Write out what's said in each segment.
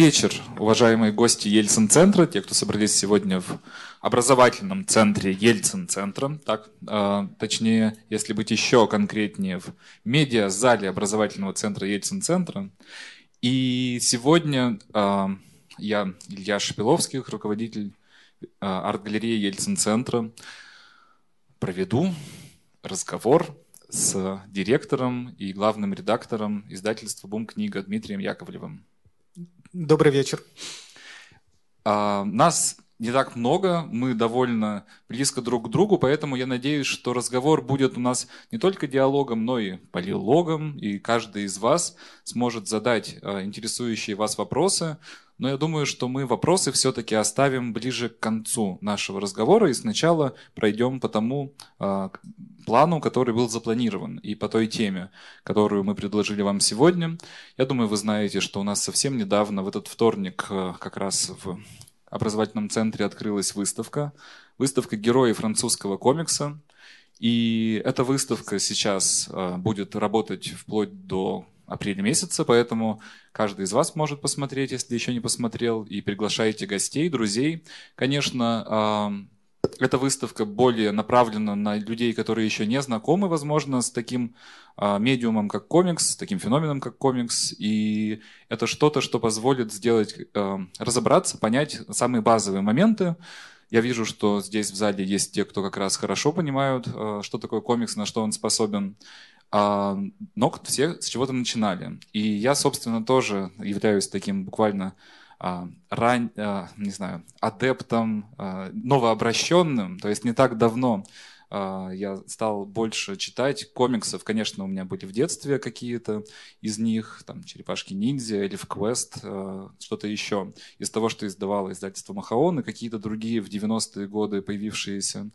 вечер, уважаемые гости Ельцин-центра, те, кто собрались сегодня в образовательном центре Ельцин-центра, так, э, точнее, если быть еще конкретнее, в медиа-зале образовательного центра Ельцин-центра. И сегодня э, я, Илья Шапиловский, руководитель э, арт-галереи Ельцин-центра, проведу разговор с директором и главным редактором издательства «Бум-книга» Дмитрием Яковлевым. Добрый вечер. А, нас не так много, мы довольно близко друг к другу, поэтому я надеюсь, что разговор будет у нас не только диалогом, но и полилогом, и каждый из вас сможет задать а, интересующие вас вопросы. Но я думаю, что мы вопросы все-таки оставим ближе к концу нашего разговора и сначала пройдем по тому э, плану, который был запланирован, и по той теме, которую мы предложили вам сегодня. Я думаю, вы знаете, что у нас совсем недавно, в этот вторник, э, как раз в образовательном центре открылась выставка. Выставка героев французского комикса. И эта выставка сейчас э, будет работать вплоть до апреля месяца, поэтому каждый из вас может посмотреть, если еще не посмотрел, и приглашайте гостей, друзей. Конечно, эта выставка более направлена на людей, которые еще не знакомы, возможно, с таким а, медиумом, как комикс, с таким феноменом, как комикс. И это что-то, что позволит сделать, разобраться, понять самые базовые моменты. Я вижу, что здесь в зале есть те, кто как раз хорошо понимают, а, что такое комикс, на что он способен. Но все с чего-то начинали. И я, собственно, тоже являюсь таким буквально а, ран, а, не знаю, адептом, а, новообращенным. То есть не так давно я стал больше читать комиксов. Конечно, у меня были в детстве какие-то из них, там «Черепашки-ниндзя», «Эльф Квест», что-то еще. Из того, что издавало издательство «Махаон» и какие-то другие в 90-е годы появившиеся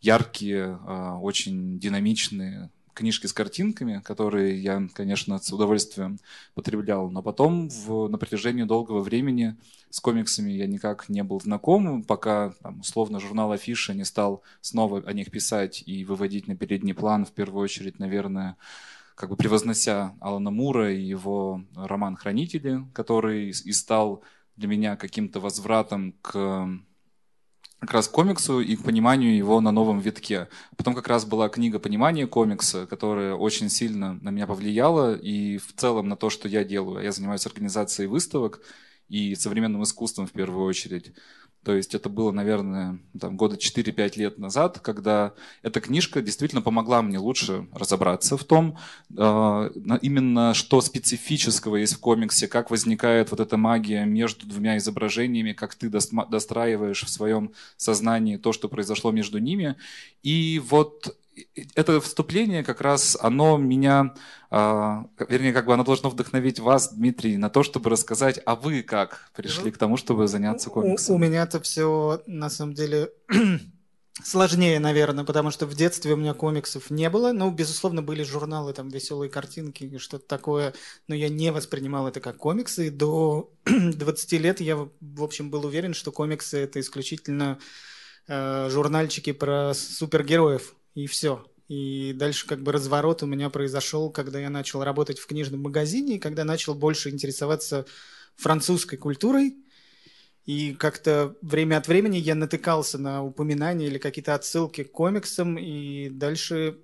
яркие, очень динамичные книжки с картинками, которые я, конечно, с удовольствием потреблял. Но потом в, на протяжении долгого времени с комиксами я никак не был знаком, пока там, условно журнал Афиша не стал снова о них писать и выводить на передний план, в первую очередь, наверное, как бы превознося Алана Мура и его роман «Хранители», который и стал для меня каким-то возвратом к как раз комиксу и к пониманию его на новом витке. Потом как раз была книга «Понимание комикса», которая очень сильно на меня повлияла и в целом на то, что я делаю. Я занимаюсь организацией выставок и современным искусством в первую очередь. То есть это было, наверное, там, года 4-5 лет назад, когда эта книжка действительно помогла мне лучше разобраться в том, э, именно что специфического есть в комиксе, как возникает вот эта магия между двумя изображениями, как ты достраиваешь в своем сознании то, что произошло между ними. И вот это вступление как раз, оно меня, э, вернее, как бы оно должно вдохновить вас, Дмитрий, на то, чтобы рассказать, а вы как пришли к тому, чтобы заняться комиксом? У, у меня-то все, на самом деле, сложнее, наверное, потому что в детстве у меня комиксов не было. Ну, безусловно, были журналы, там, веселые картинки, что-то такое, но я не воспринимал это как комиксы. И до 20 лет я, в общем, был уверен, что комиксы — это исключительно э, журнальчики про супергероев и все. И дальше как бы разворот у меня произошел, когда я начал работать в книжном магазине, и когда начал больше интересоваться французской культурой. И как-то время от времени я натыкался на упоминания или какие-то отсылки к комиксам, и дальше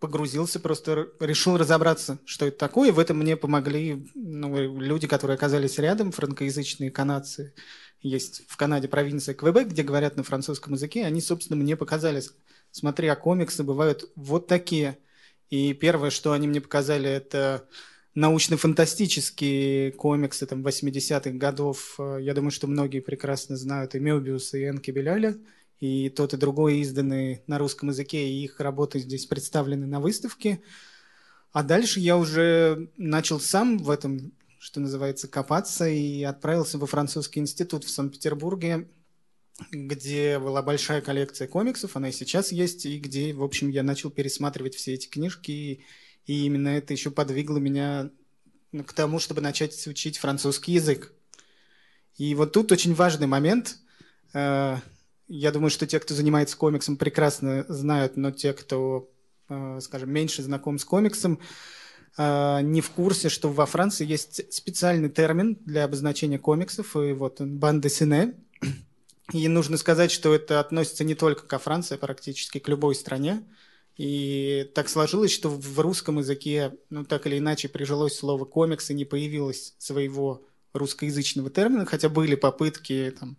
погрузился, просто решил разобраться, что это такое. В этом мне помогли ну, люди, которые оказались рядом, франкоязычные канадцы. Есть в Канаде провинция Квебек, где говорят на французском языке. Они, собственно, мне показали, смотри, а комиксы бывают вот такие. И первое, что они мне показали, это научно-фантастические комиксы там, 80-х годов. Я думаю, что многие прекрасно знают и Мёбиуса, и Энки Беляля. И тот, и другой изданы на русском языке, и их работы здесь представлены на выставке. А дальше я уже начал сам в этом, что называется, копаться и отправился во французский институт в Санкт-Петербурге где была большая коллекция комиксов, она и сейчас есть, и где, в общем, я начал пересматривать все эти книжки, и, и именно это еще подвигло меня к тому, чтобы начать учить французский язык. И вот тут очень важный момент. Э, я думаю, что те, кто занимается комиксом, прекрасно знают, но те, кто, э, скажем, меньше знаком с комиксом, э, не в курсе, что во Франции есть специальный термин для обозначения комиксов, и вот он, банда сине. И нужно сказать, что это относится не только ко Франции, а практически к любой стране. И так сложилось, что в русском языке, ну так или иначе, прижилось слово комикс и не появилось своего русскоязычного термина, хотя были попытки там,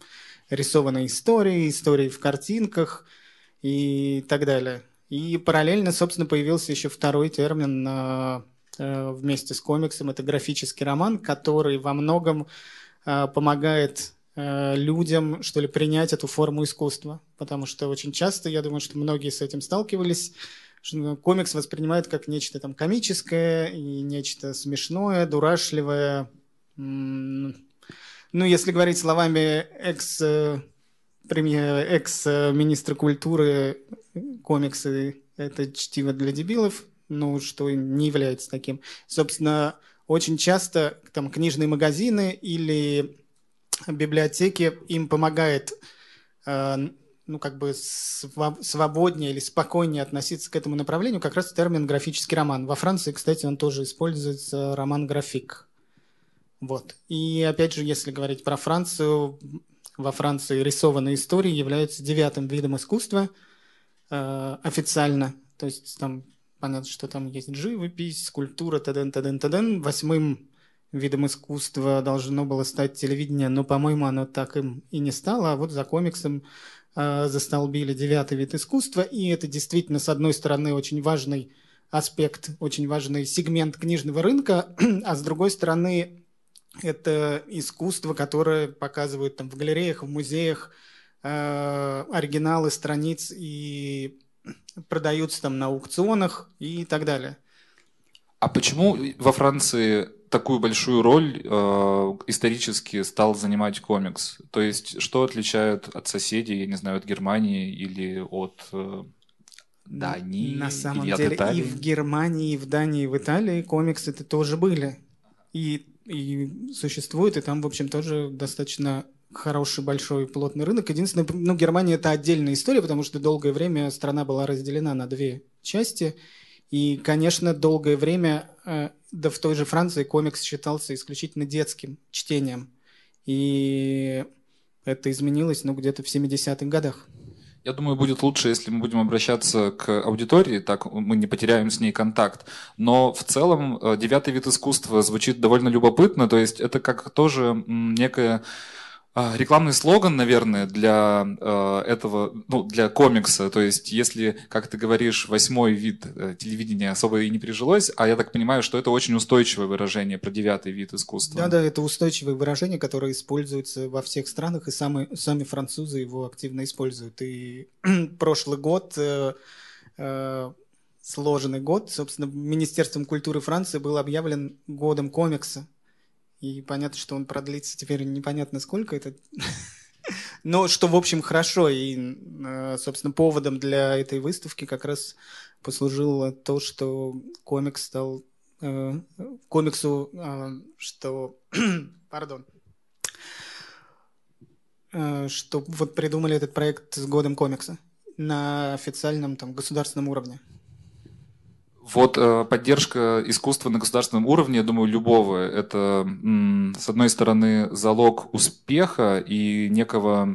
рисованной истории, истории в картинках и так далее. И параллельно, собственно, появился еще второй термин э, вместе с комиксом. Это графический роман, который во многом э, помогает э, людям, что ли, принять эту форму искусства. Потому что очень часто, я думаю, что многие с этим сталкивались, что ну, комикс воспринимают как нечто там комическое и нечто смешное, дурашливое. Ну, если говорить словами экс экс-министра культуры комиксы – это чтиво для дебилов, ну, что не является таким. Собственно, очень часто там книжные магазины или библиотеки им помогает э, ну, как бы свободнее или спокойнее относиться к этому направлению, как раз термин графический роман. Во Франции, кстати, он тоже используется, роман-график. Вот. И опять же, если говорить про Францию, во Франции рисованные истории являются девятым видом искусства э, официально. То есть там понятно, что там есть живопись, скульптура, таден, таден, таден. Восьмым видом искусства должно было стать телевидение, но, по-моему, оно так им и не стало. А вот за комиксом э, застолбили девятый вид искусства, и это действительно, с одной стороны, очень важный аспект, очень важный сегмент книжного рынка, а с другой стороны, это искусство, которое показывают там в галереях, в музеях, э, оригиналы страниц и продаются там на аукционах и так далее. А почему во Франции такую большую роль э, исторически стал занимать комикс? То есть, что отличает от соседей, я не знаю, от Германии или от э, Дании? На самом или деле, от Италии? и в Германии, и в Дании, и в Италии комиксы это тоже были. И и существует, и там, в общем, тоже достаточно хороший, большой, плотный рынок. Единственное, ну, Германия – это отдельная история, потому что долгое время страна была разделена на две части. И, конечно, долгое время, э, да в той же Франции комикс считался исключительно детским чтением. И это изменилось, ну, где-то в 70-х годах. Я думаю, будет лучше, если мы будем обращаться к аудитории, так мы не потеряем с ней контакт. Но в целом э, девятый вид искусства звучит довольно любопытно, то есть это как тоже некая рекламный слоган, наверное, для э, этого, ну, для комикса. То есть, если, как ты говоришь, восьмой вид э, телевидения особо и не прижилось, а я так понимаю, что это очень устойчивое выражение про девятый вид искусства. Да, да, это устойчивое выражение, которое используется во всех странах, и сами, сами французы его активно используют. И прошлый год э, сложенный год, собственно, Министерством культуры Франции был объявлен годом комикса. И понятно, что он продлится теперь непонятно сколько это. Но что, в общем, хорошо. И, э, собственно, поводом для этой выставки как раз послужило то, что комикс стал... Э, комиксу, э, что... Пардон. Что вот придумали этот проект с годом комикса на официальном там государственном уровне. Вот э, поддержка искусства на государственном уровне, я думаю, любого, это, с одной стороны, залог успеха и некого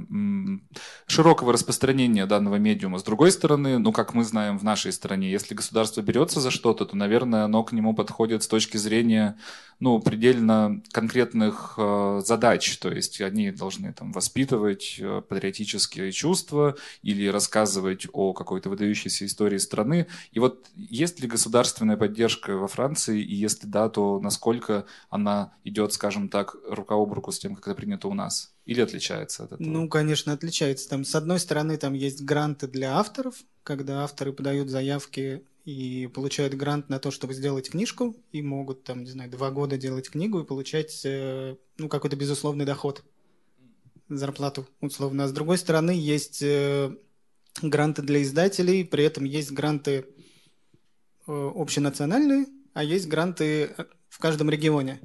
широкого распространения данного медиума. С другой стороны, ну, как мы знаем в нашей стране, если государство берется за что-то, то, наверное, оно к нему подходит с точки зрения ну, предельно конкретных э, задач. То есть они должны там, воспитывать э, патриотические чувства или рассказывать о какой-то выдающейся истории страны. И вот есть ли государственная поддержка во Франции, и если да, то насколько она идет, скажем так, рука об руку с тем, как это принято у нас? Или отличается от этого? Ну, конечно, отличается. Там, с одной стороны, там есть гранты для авторов, когда авторы подают заявки и получают грант на то, чтобы сделать книжку, и могут там, не знаю, два года делать книгу и получать, э, ну, какой-то безусловный доход, зарплату, условно. А с другой стороны, есть э, гранты для издателей, при этом есть гранты общенациональные, а есть гранты в каждом регионе.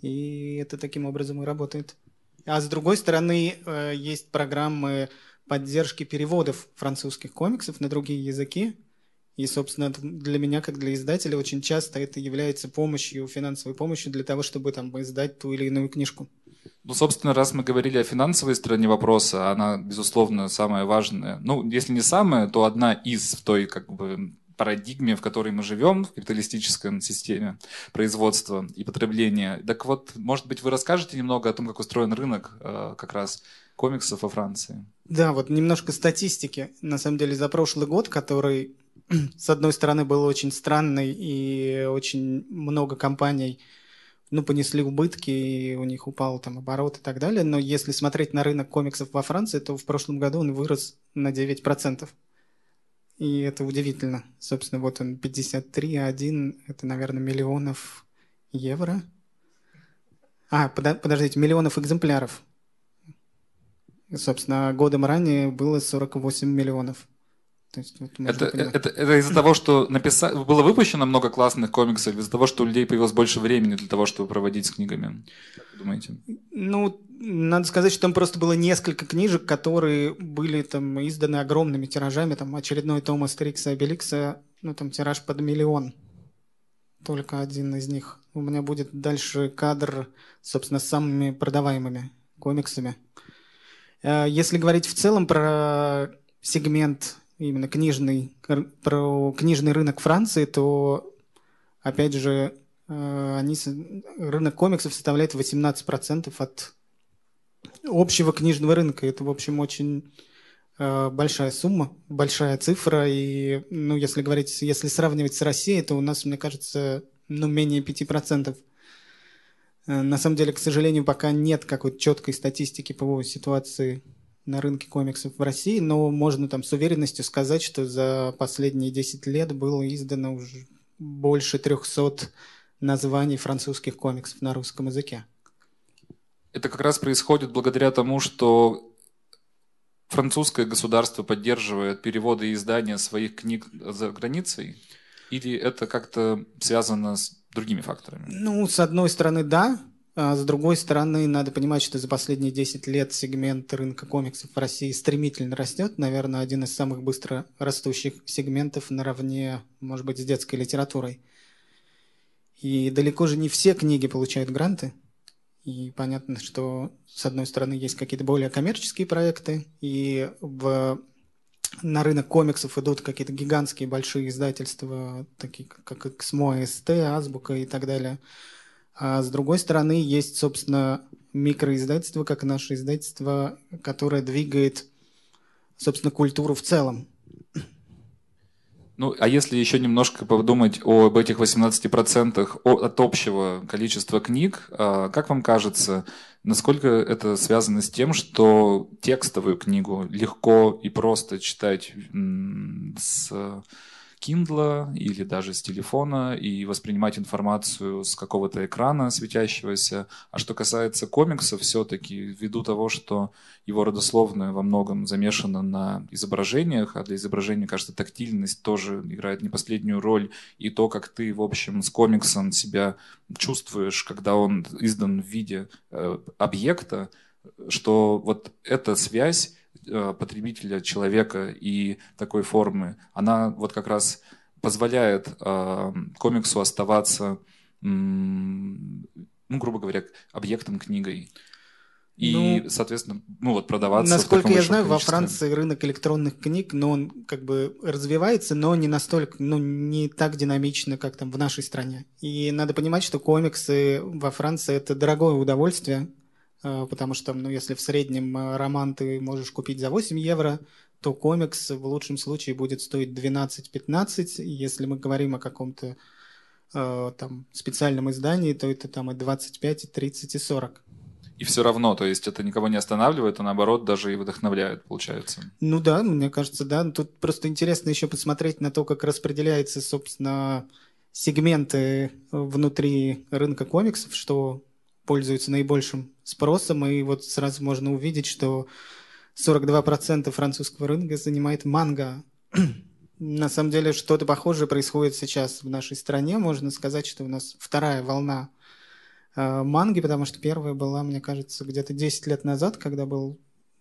И это таким образом и работает. А с другой стороны, есть программы поддержки переводов французских комиксов на другие языки, И, собственно, для меня, как для издателя, очень часто это является помощью, финансовой помощью для того, чтобы там издать ту или иную книжку. Ну, собственно, раз мы говорили о финансовой стороне вопроса, она, безусловно, самая важная. Ну, если не самая, то одна из в той, как бы, парадигме, в которой мы живем, в капиталистической системе производства и потребления. Так вот, может быть, вы расскажете немного о том, как устроен рынок э, как раз комиксов во Франции? Да, вот немножко статистики. На самом деле, за прошлый год, который, с одной стороны, был очень странный и очень много компаний ну, понесли убытки, и у них упал там оборот и так далее. Но если смотреть на рынок комиксов во Франции, то в прошлом году он вырос на 9%. И это удивительно. Собственно, вот он 53,1, это, наверное, миллионов евро. А, подождите, миллионов экземпляров. Собственно, годом ранее было 48 миллионов. То есть, вот это, это, это из-за того, что написа... было выпущено много классных комиксов, из-за того, что у людей появилось больше времени для того, чтобы проводить с книгами? Как вы думаете? Ну, надо сказать, что там просто было несколько книжек, которые были там изданы огромными тиражами. Там очередной том Астерикса и Обеликса, ну там тираж под миллион. Только один из них. У меня будет дальше кадр, собственно, с самыми продаваемыми комиксами. Э, если говорить в целом про сегмент именно книжный, про книжный рынок Франции, то, опять же, э, они, рынок комиксов составляет 18% от общего книжного рынка. Это, в общем, очень э, большая сумма, большая цифра. И, ну, если говорить, если сравнивать с Россией, то у нас, мне кажется, ну, менее 5%. Э, на самом деле, к сожалению, пока нет какой-то четкой статистики по ситуации на рынке комиксов в России, но можно там с уверенностью сказать, что за последние 10 лет было издано уже больше 300 названий французских комиксов на русском языке. Это как раз происходит благодаря тому, что французское государство поддерживает переводы и издания своих книг за границей? Или это как-то связано с другими факторами? Ну, с одной стороны, да. А с другой стороны, надо понимать, что за последние 10 лет сегмент рынка комиксов в России стремительно растет. Наверное, один из самых быстро растущих сегментов наравне, может быть, с детской литературой. И далеко же не все книги получают гранты. И понятно, что с одной стороны есть какие-то более коммерческие проекты, и в, на рынок комиксов идут какие-то гигантские большие издательства, такие как Эксмо, СТ, Азбука и так далее – а с другой стороны, есть, собственно, микроиздательство, как наше издательство, которое двигает, собственно, культуру в целом. Ну, а если еще немножко подумать об этих 18% от общего количества книг, а, как вам кажется, насколько это связано с тем, что текстовую книгу легко и просто читать с Kindle или даже с телефона и воспринимать информацию с какого-то экрана светящегося. А что касается комикса, все-таки ввиду того, что его родословное во многом замешано на изображениях, а для изображения, кажется, тактильность тоже играет не последнюю роль, и то, как ты, в общем, с комиксом себя чувствуешь, когда он издан в виде э, объекта, что вот эта связь потребителя, человека и такой формы, она вот как раз позволяет э, комиксу оставаться, ну, грубо говоря, объектом книгой. И, ну, соответственно, ну вот продаваться. Насколько я знаю, количестве. во Франции рынок электронных книг, но он как бы развивается, но не настолько, ну не так динамично, как там в нашей стране. И надо понимать, что комиксы во Франции это дорогое удовольствие, Э, потому что, ну, если в среднем э, роман ты можешь купить за 8 евро, то комикс в лучшем случае будет стоить 12-15. Если мы говорим о каком-то э, там специальном издании, то это там и 25, и 30, и 40. И все равно, то есть это никого не останавливает, а наоборот даже и вдохновляет, получается. Ну да, мне кажется, да. Тут просто интересно еще посмотреть на то, как распределяются, собственно, сегменты внутри рынка комиксов, что пользуются наибольшим спросом, и вот сразу можно увидеть, что 42% французского рынка занимает манго. На самом деле что-то похожее происходит сейчас в нашей стране. Можно сказать, что у нас вторая волна э, манги, потому что первая была, мне кажется, где-то 10 лет назад, когда был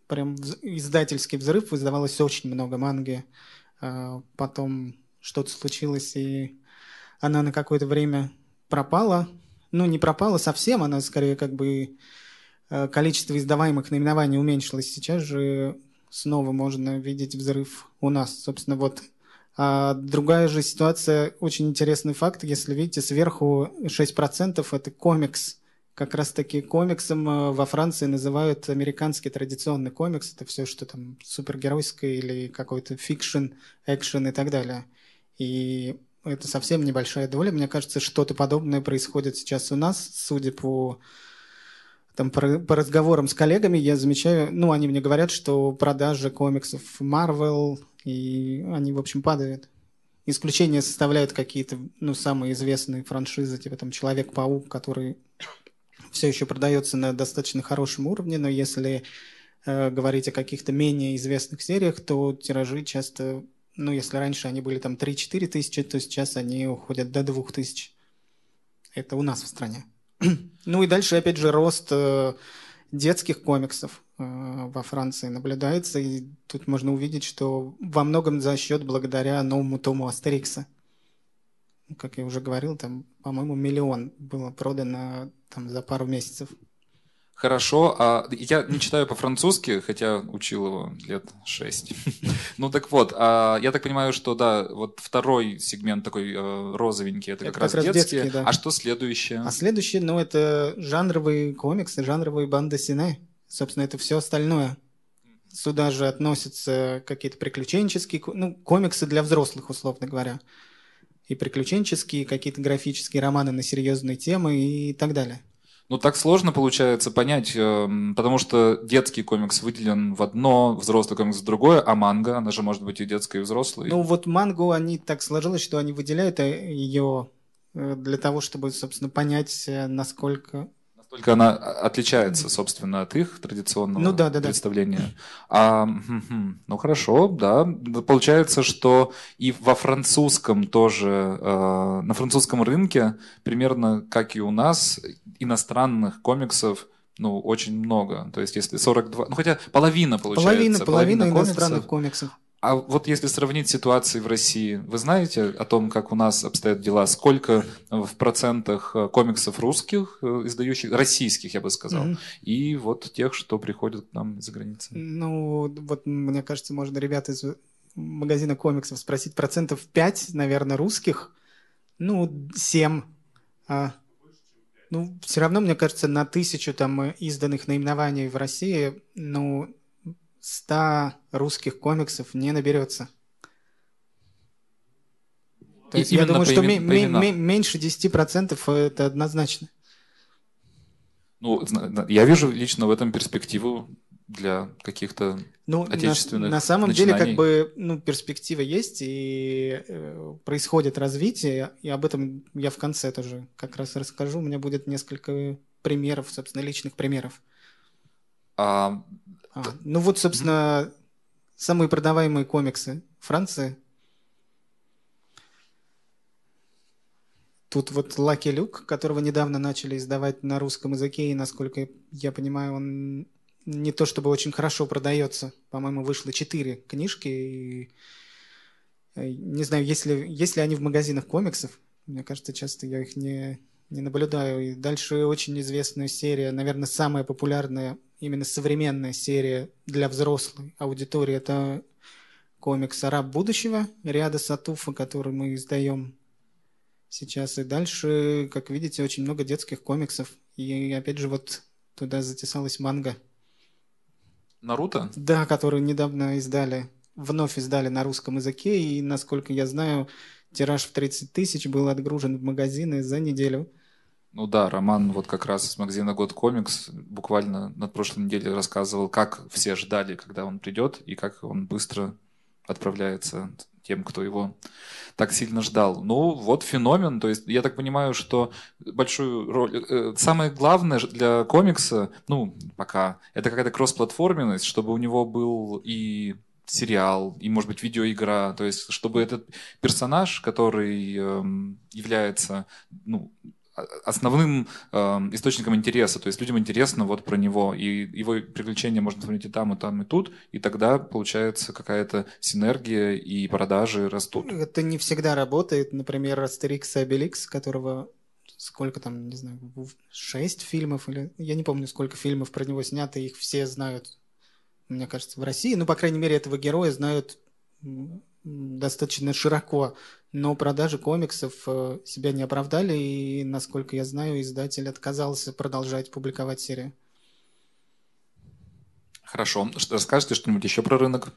прям издательский взрыв, издавалось очень много манги. Э, потом что-то случилось, и она на какое-то время пропала. Ну, не пропала совсем, она скорее как бы э, количество издаваемых наименований уменьшилось. Сейчас же снова можно видеть взрыв у нас. Собственно, вот а другая же ситуация, очень интересный факт, если видите, сверху 6% это комикс. Как раз таки комиксом э, во Франции называют американский традиционный комикс. Это все, что там супергеройское или какой-то fiction, экшен и так далее. И это совсем небольшая доля. Мне кажется, что-то подобное происходит сейчас у нас, судя по там по, разговорам с коллегами я замечаю, ну, они мне говорят, что продажи комиксов Marvel, и они, в общем, падают. Исключение составляют какие-то, ну, самые известные франшизы, типа там Человек-паук, который все еще продается на достаточно хорошем уровне, но если э, говорить о каких-то менее известных сериях, то тиражи часто, ну, если раньше они были там 3-4 тысячи, то сейчас они уходят до 2 тысяч. Это у нас в стране. ну и дальше, опять же, рост э, детских комиксов э, во Франции наблюдается, и тут можно увидеть, что во многом за счет благодаря новому тому Астерикса. Как я уже говорил, там, по-моему, миллион было продано там, за пару месяцев. Хорошо, а я не читаю по-французски, хотя учил его лет шесть. ну так вот, а, я так понимаю, что да, вот второй сегмент такой э, розовенький, это, это как, раз, раз детский. детский да. А что следующее? А следующее, ну это жанровые комиксы, жанровые банды сине. Собственно, это все остальное. Сюда же относятся какие-то приключенческие, ну, комиксы для взрослых, условно говоря. И приключенческие, какие-то графические романы на серьезные темы и так далее. Ну, так сложно получается понять, эм, потому что детский комикс выделен в одно, взрослый комикс в другое, а манга, она же может быть и детская, и взрослая. Ну, вот мангу, они так сложилось, что они выделяют э, ее э, для того, чтобы, собственно, понять, э, насколько только она отличается, собственно, от их традиционного ну, да, да, представления. Да. А, ну хорошо, да. Получается, что и во французском тоже, э, на французском рынке, примерно как и у нас, иностранных комиксов ну, очень много. То есть, если 42... Ну, хотя половина получается. Половина, половина, половина иностранных комиксов. А вот если сравнить ситуации в России, вы знаете о том, как у нас обстоят дела? Сколько в процентах э, комиксов русских, э, издающих, российских, я бы сказал, mm-hmm. и вот тех, что приходят к нам из-за границы? Ну, вот мне кажется, можно ребят из магазина комиксов спросить процентов 5, наверное, русских, ну, 7. А, ну, все равно, мне кажется, на тысячу там изданных наименований в России, ну, 100 русских комиксов не наберется. То есть я думаю, что меньше 10% это однозначно. Ну, я вижу лично в этом перспективу для каких-то ну, отечественных на, на самом начинаний. деле, как бы, ну, перспектива есть, и э, происходит развитие, и об этом я в конце тоже как раз расскажу. У меня будет несколько примеров, собственно, личных примеров. А, а, ну вот, собственно, самые продаваемые комиксы Франции. Тут вот Лаки Люк, которого недавно начали издавать на русском языке, и, насколько я понимаю, он не то чтобы очень хорошо продается. По-моему, вышло четыре книжки. И... Э, не знаю, есть ли, есть ли они в магазинах комиксов. Мне кажется, часто я их не, не наблюдаю. И дальше очень известная серия, наверное, самая популярная именно современная серия для взрослой аудитории. Это комикс «Араб будущего» Риада Сатуфа, который мы издаем сейчас. И дальше, как видите, очень много детских комиксов. И опять же вот туда затесалась манга. Наруто? Да, которую недавно издали, вновь издали на русском языке. И, насколько я знаю, тираж в 30 тысяч был отгружен в магазины за неделю. Ну да, Роман вот как раз из магазина «Год комикс» буквально на прошлой неделе рассказывал, как все ждали, когда он придет, и как он быстро отправляется тем, кто его так сильно ждал. Ну, вот феномен. То есть, я так понимаю, что большую роль... Э, самое главное для комикса, ну, пока, это какая-то кроссплатформенность, чтобы у него был и сериал, и, может быть, видеоигра. То есть, чтобы этот персонаж, который эм, является, ну, основным э, источником интереса. То есть людям интересно вот про него, и его приключения можно смотреть и там, и там, и тут, и тогда получается какая-то синергия, и продажи растут. Это не всегда работает. Например, Астерикс и Обеликс, которого сколько там, не знаю, шесть фильмов, или я не помню, сколько фильмов про него снято, их все знают, мне кажется, в России. Ну, по крайней мере, этого героя знают достаточно широко, но продажи комиксов э, себя не оправдали, и, насколько я знаю, издатель отказался продолжать публиковать серию. Хорошо. Расскажете что-нибудь еще про рынок?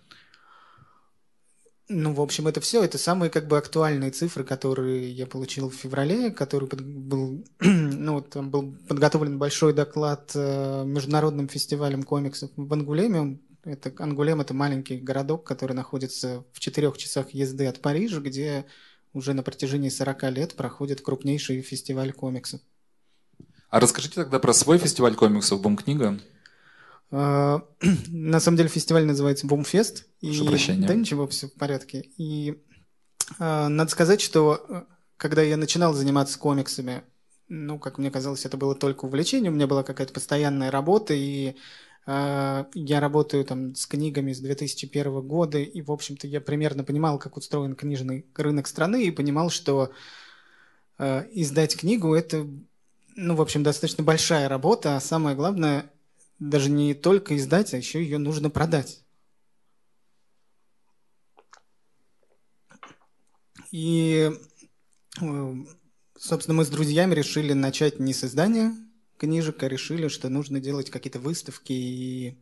Ну, в общем, это все. Это самые как бы актуальные цифры, которые я получил в феврале, который был, ну, там был подготовлен большой доклад э, международным фестивалем комиксов в Ангулеме. Это, Ангулем – это маленький городок, который находится в четырех часах езды от Парижа, где уже на протяжении 40 лет проходит крупнейший фестиваль комиксов. А расскажите тогда про свой фестиваль комиксов «Бум-книга». А, на самом деле фестиваль называется «Бумфест». Прошу и... прощения. Да ничего, все в порядке. И э, надо сказать, что э, когда я начинал заниматься комиксами, ну, как мне казалось, это было только увлечение, у меня была какая-то постоянная работа, и а, я работаю там с книгами с 2001 года, и, в общем-то, я примерно понимал, как устроен книжный рынок страны, и понимал, что э, издать книгу – это, ну, в общем, достаточно большая работа, а самое главное, даже не только издать, а еще ее нужно продать. И, э, собственно, мы с друзьями решили начать не с издания книжек, решили, что нужно делать какие-то выставки. И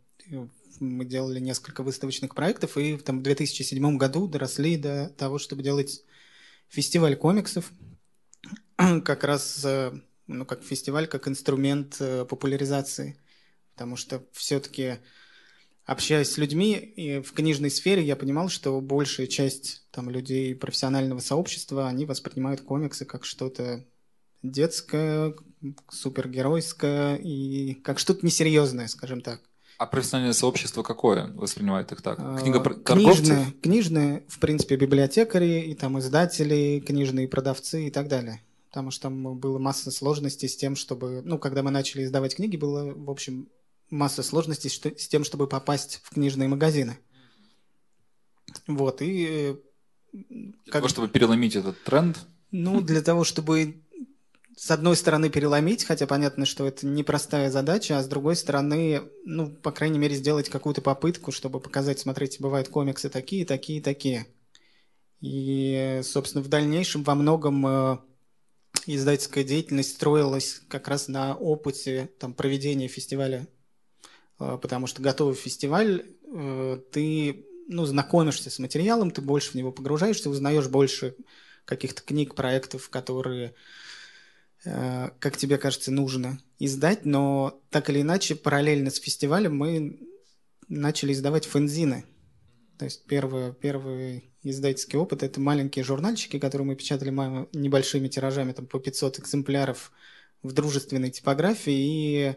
мы делали несколько выставочных проектов, и там, в 2007 году доросли до того, чтобы делать фестиваль комиксов. Как раз э, ну, как фестиваль, как инструмент э, популяризации. Потому что все-таки общаясь с людьми и в книжной сфере, я понимал, что большая часть там, людей профессионального сообщества, они воспринимают комиксы как что-то детское, супергеройское и как что-то несерьезное, скажем так. А профессиональное сообщество какое воспринимает их так? А, Книга про книжное, книжное, в принципе, библиотекари, и там издатели, книжные продавцы и так далее. Потому что там было масса сложностей с тем, чтобы... Ну, когда мы начали издавать книги, было, в общем, масса сложностей с тем, чтобы попасть в книжные магазины. Вот, и... Для как... того, чтобы переломить этот тренд? Ну, для того, чтобы с одной стороны, переломить, хотя понятно, что это непростая задача, а с другой стороны, ну, по крайней мере, сделать какую-то попытку, чтобы показать, смотрите, бывают комиксы такие, такие, такие. И, собственно, в дальнейшем во многом э, издательская деятельность строилась как раз на опыте там, проведения фестиваля. Э, потому что готовый фестиваль, э, ты ну, знакомишься с материалом, ты больше в него погружаешься, узнаешь больше каких-то книг, проектов, которые как тебе кажется, нужно издать, но так или иначе, параллельно с фестивалем мы начали издавать фэнзины. То есть первый, первый издательский опыт – это маленькие журнальчики, которые мы печатали небольшими тиражами, там по 500 экземпляров в дружественной типографии и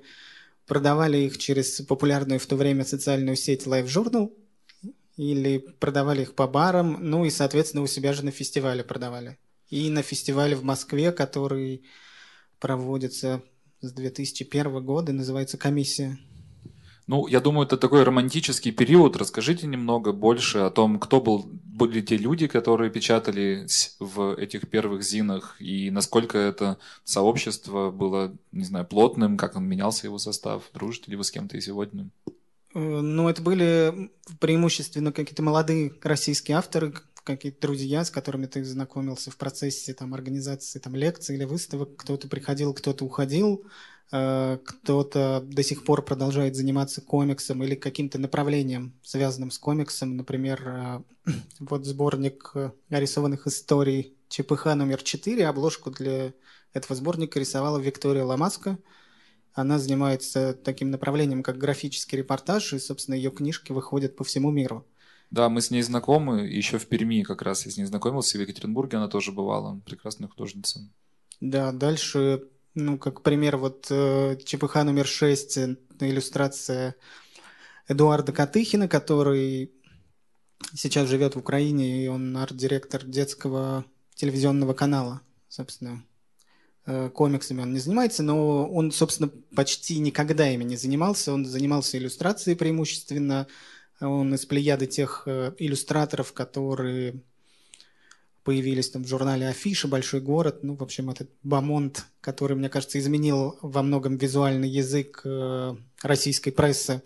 продавали их через популярную в то время социальную сеть Live Journal или продавали их по барам, ну и, соответственно, у себя же на фестивале продавали. И на фестивале в Москве, который проводится с 2001 года, называется комиссия. Ну, я думаю, это такой романтический период. Расскажите немного больше о том, кто был, были те люди, которые печатались в этих первых зинах, и насколько это сообщество было, не знаю, плотным, как он менялся его состав. Дружите ли вы с кем-то и сегодня? Э, ну, это были преимущественно какие-то молодые российские авторы, какие-то друзья, с которыми ты знакомился в процессе там, организации там, лекций или выставок. Кто-то приходил, кто-то уходил, э, кто-то до сих пор продолжает заниматься комиксом или каким-то направлением, связанным с комиксом. Например, э, вот сборник э, рисованных историй ЧПХ номер 4. Обложку для этого сборника рисовала Виктория Ламаска. Она занимается таким направлением, как графический репортаж, и, собственно, ее книжки выходят по всему миру. Да, мы с ней знакомы, еще в Перми как раз я с ней знакомился, в Екатеринбурге она тоже бывала, прекрасная художница. Да, дальше, ну, как пример, вот э, ЧПХ номер 6, э, иллюстрация Эдуарда Катыхина, который сейчас живет в Украине, и он арт-директор детского телевизионного канала, собственно. э, комиксами он не занимается, но он, собственно, почти никогда ими не занимался. Он занимался иллюстрацией преимущественно. Он из плеяды тех э, иллюстраторов, которые появились там в журнале Афиша, Большой город. Ну, в общем, этот Бамонт, который, мне кажется, изменил во многом визуальный язык э, российской прессы.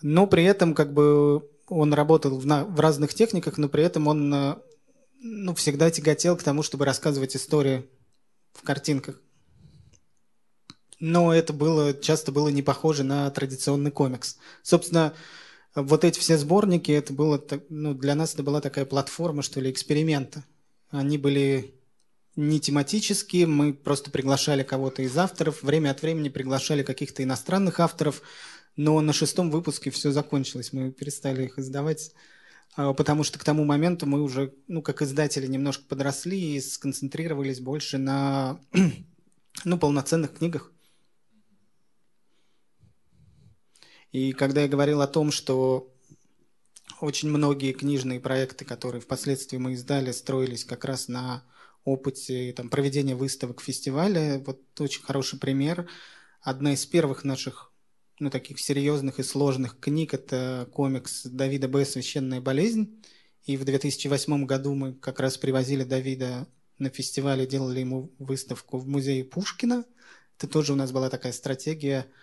Но при этом, как бы, он работал в, на, в разных техниках, но при этом он э, ну, всегда тяготел к тому, чтобы рассказывать истории в картинках. Но это было, часто было не похоже на традиционный комикс. Собственно, вот эти все сборники, это было, ну, для нас это была такая платформа, что ли, эксперимента. Они были не тематические, мы просто приглашали кого-то из авторов, время от времени приглашали каких-то иностранных авторов, но на шестом выпуске все закончилось, мы перестали их издавать, а, потому что к тому моменту мы уже, ну, как издатели, немножко подросли и сконцентрировались больше на, ну, полноценных книгах. И когда я говорил о том, что очень многие книжные проекты, которые впоследствии мы издали, строились как раз на опыте там, проведения выставок, фестиваля. Вот очень хороший пример. Одна из первых наших ну, таких серьезных и сложных книг – это комикс Давида Б. «Священная болезнь». И в 2008 году мы как раз привозили Давида на фестивале, делали ему выставку в музее Пушкина. Это тоже у нас была такая стратегия –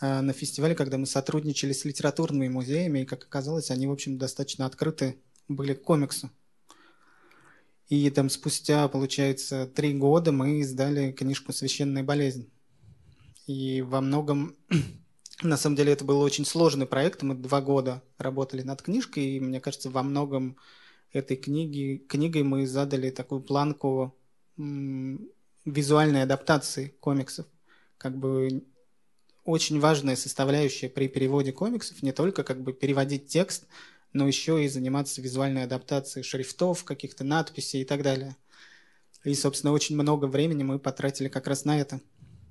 на фестивале, когда мы сотрудничали с литературными музеями, и, как оказалось, они, в общем, достаточно открыты были к комиксу. И там спустя, получается, три года мы издали книжку «Священная болезнь». И во многом, на самом деле, это был очень сложный проект. Мы два года работали над книжкой, и, мне кажется, во многом этой книги, книгой мы задали такую планку визуальной адаптации комиксов. Как бы очень важная составляющая при переводе комиксов не только как бы переводить текст, но еще и заниматься визуальной адаптацией шрифтов, каких-то надписей и так далее. И, собственно, очень много времени мы потратили как раз на это.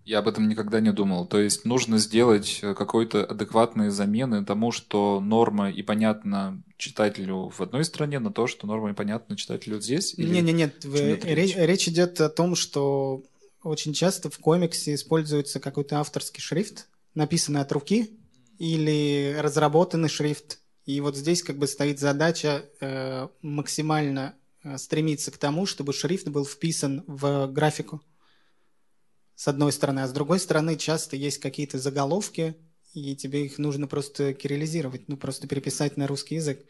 Я об этом никогда не думал. То есть нужно сделать э, какой-то адекватные замены тому, что норма и понятно читателю в одной стране, на то, что норма и понятно читателю здесь? Нет, нет, нет. Речь? речь идет о том, что очень часто в комиксе используется какой-то авторский шрифт, написанный от руки, или разработанный шрифт. И вот здесь как бы стоит задача э, максимально э, стремиться к тому, чтобы шрифт был вписан в графику. С одной стороны. А с другой стороны, часто есть какие-то заголовки, и тебе их нужно просто кириллизировать, ну, просто переписать на русский язык.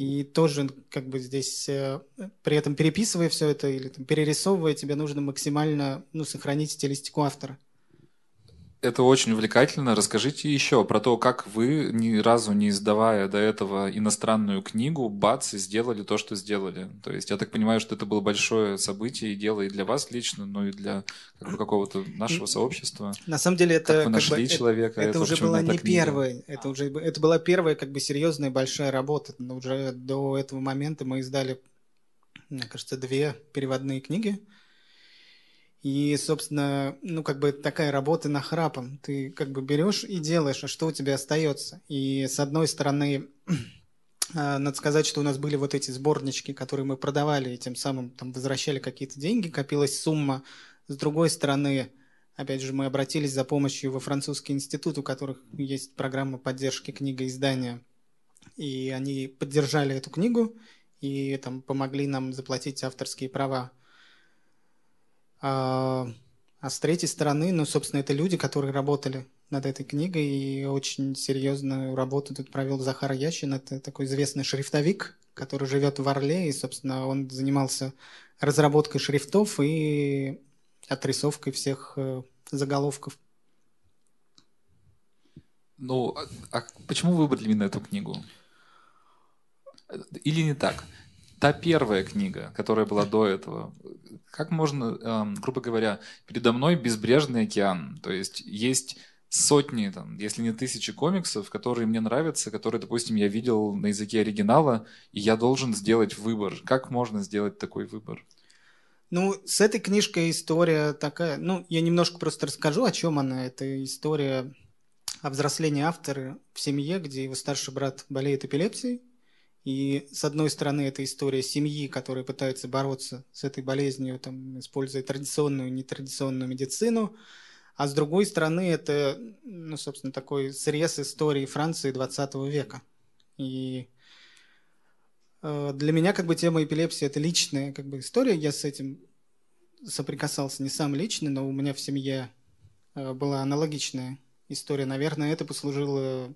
И тоже как бы здесь, э, при этом переписывая все это или там, перерисовывая, тебе нужно максимально ну, сохранить стилистику автора. Это очень увлекательно. Расскажите еще про то, как вы, ни разу не издавая до этого иностранную книгу, бац, сделали то, что сделали. То есть я так понимаю, что это было большое событие и дело и для вас лично, но и для как бы, какого-то нашего сообщества. На самом деле это как вы нашли бы, человека. Это, это уже была не первая, это уже это была первая как бы серьезная большая работа. Но уже до этого момента мы издали, мне кажется, две переводные книги. И, собственно, ну, как бы такая работа на храпом. Ты как бы берешь и делаешь, а что у тебя остается? И, с одной стороны, а, надо сказать, что у нас были вот эти сборнички, которые мы продавали, и тем самым там возвращали какие-то деньги, копилась сумма. С другой стороны, опять же, мы обратились за помощью во французский институт, у которых есть программа поддержки книгоиздания. И они поддержали эту книгу и там помогли нам заплатить авторские права. А, а с третьей стороны, ну, собственно, это люди, которые работали над этой книгой, и очень серьезную работу тут провел Захар Ящин. Это такой известный шрифтовик, который живет в Орле, и, собственно, он занимался разработкой шрифтов и отрисовкой всех э, заголовков. Ну, а, а почему выбрали именно эту книгу? Или не так? Та первая книга, которая была до этого, как можно, эм, грубо говоря, передо мной безбрежный океан. То есть есть сотни, там, если не тысячи комиксов, которые мне нравятся, которые, допустим, я видел на языке оригинала, и я должен сделать выбор. Как можно сделать такой выбор? Ну, с этой книжкой история такая... Ну, я немножко просто расскажу, о чем она. Это история о взрослении автора в семье, где его старший брат болеет эпилепсией, И с одной стороны, это история семьи, которая пытается бороться с этой болезнью, там, используя традиционную нетрадиционную медицину. А с другой стороны, это, ну, собственно, такой срез истории Франции 20 века. И э, для меня как бы тема эпилепсии – это личная как бы история. Я с этим соприкасался не сам лично, но у меня в семье э, была аналогичная история. Наверное, это послужило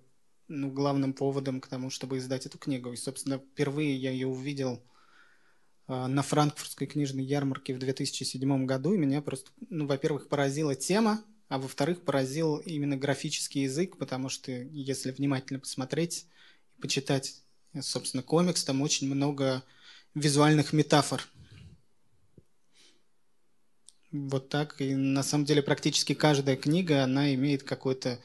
ну, главным поводом к тому, чтобы издать эту книгу. И, собственно, впервые я ее увидел э, на франкфуртской книжной ярмарке в 2007 году, и меня просто, ну, во-первых, поразила тема, а во-вторых, поразил именно графический язык, потому что если внимательно посмотреть и почитать, собственно, комикс, там очень много визуальных метафор. Вот так. И на самом деле практически каждая книга, она имеет какую-то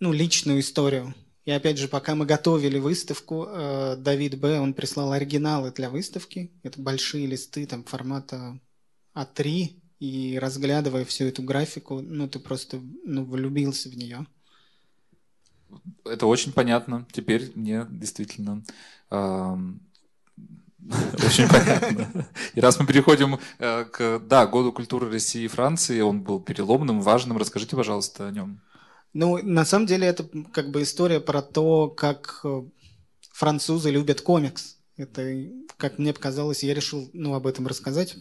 ну, личную историю. И опять же, пока мы готовили выставку, э, Давид Б., он прислал оригиналы для выставки. Это большие листы там формата А3. И разглядывая всю эту графику, ну, ты просто ну, влюбился в нее. Это очень понятно. Теперь мне действительно эм, очень понятно. И раз мы переходим э, к да, году культуры России и Франции, он был переломным, важным. Расскажите, пожалуйста, о нем. Ну, на самом деле, это как бы история про то, как э, французы любят комикс. Это, как мне показалось, я решил ну, об этом рассказать.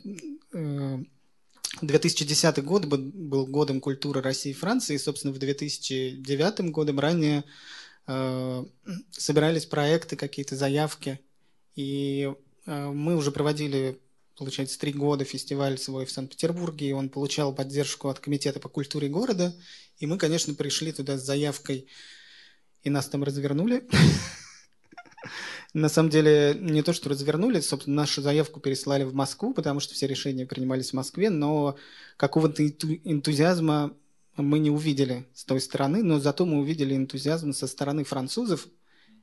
2010 э, год был годом культуры России и Франции, и, собственно, в 2009 годом ранее э, собирались проекты, какие-то заявки, и мы уже проводили получается, три года фестиваль свой в Санкт-Петербурге, и он получал поддержку от Комитета по культуре города, и мы, конечно, пришли туда с заявкой, и нас там развернули. На самом деле, не то, что развернули, собственно, нашу заявку переслали в Москву, потому что все решения принимались в Москве, но какого-то энтузиазма мы не увидели с той стороны, но зато мы увидели энтузиазм со стороны французов,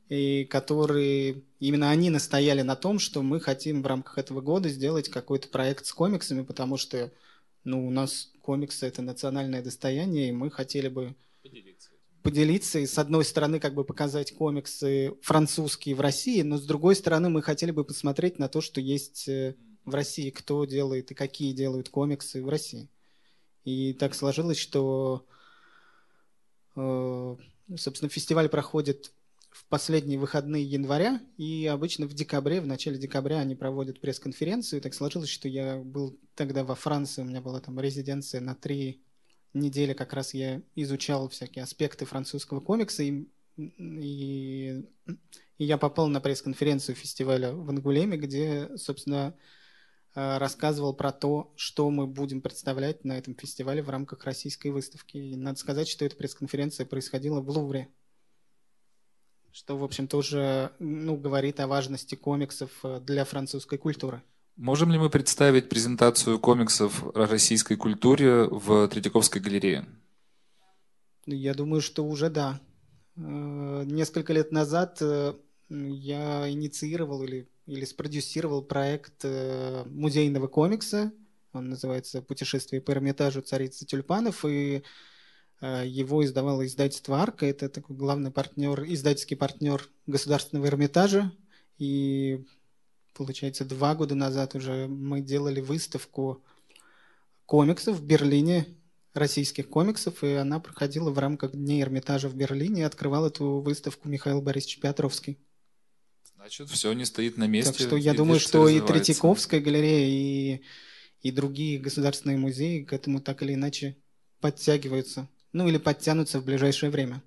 и которые именно они настояли на том, что мы хотим в рамках этого года сделать какой-то проект с комиксами, потому что ну, у нас комиксы это национальное достояние, и мы хотели бы поделиться. поделиться и с одной стороны как бы показать комиксы французские в России, но с другой стороны мы хотели бы посмотреть на то, что есть э, в России, кто делает и какие делают комиксы в России. И так сложилось, что, э, собственно, фестиваль проходит в последние выходные января, и обычно в декабре, в начале декабря они проводят пресс-конференцию. Так сложилось, что я был тогда во Франции, у меня была там резиденция на три недели, как раз я изучал всякие аспекты французского комикса, и, и, и я попал на пресс-конференцию фестиваля в Ангулеме, где, собственно, э, рассказывал про то, что мы будем представлять на этом фестивале в рамках российской выставки. И надо сказать, что эта пресс-конференция происходила в Лувре, что, в общем, тоже ну, говорит о важности комиксов э, для французской культуры. Можем ли мы представить презентацию комиксов о российской культуре в Третьяковской галерее? Я думаю, что уже да. Э, несколько лет назад э, я инициировал или, или спродюсировал проект музейного комикса. Он называется «Путешествие по Эрмитажу царицы тюльпанов». И его издавало издательство «Арка». Это такой главный партнер, издательский партнер Государственного Эрмитажа. И, получается, два года назад уже мы делали выставку комиксов в Берлине, российских комиксов, и она проходила в рамках Дней Эрмитажа в Берлине, и открывал эту выставку Михаил Борисович Петровский. Значит, все не стоит на месте. Так что я думаю, что и Третьяковская галерея, и, и другие государственные музеи к этому так или иначе подтягиваются ну или подтянутся в ближайшее время.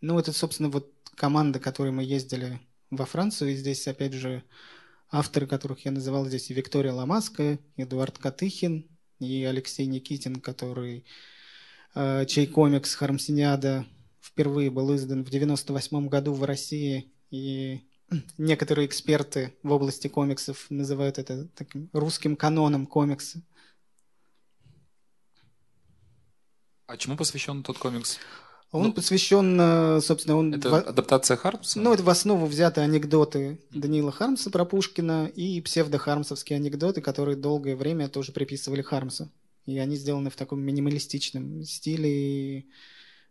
Ну, это, собственно, вот команда, которой мы ездили во Францию, и здесь, опять же, авторы, которых я называл здесь, Виктория Ламаская, Эдуард Катыхин, и Алексей Никитин, который, э, чей комикс «Хармсиниада» впервые был издан в 98 году в России, и некоторые эксперты в области комиксов называют это таким русским каноном комикса. А чему посвящен тот комикс? Он ну, посвящен, э, собственно, он... Это в... адаптация Хармса? Ну, это в основу взяты анекдоты Данила Хармса про Пушкина и псевдохармсовские анекдоты, которые долгое время тоже приписывали Хармсу. И они сделаны в таком минималистичном стиле.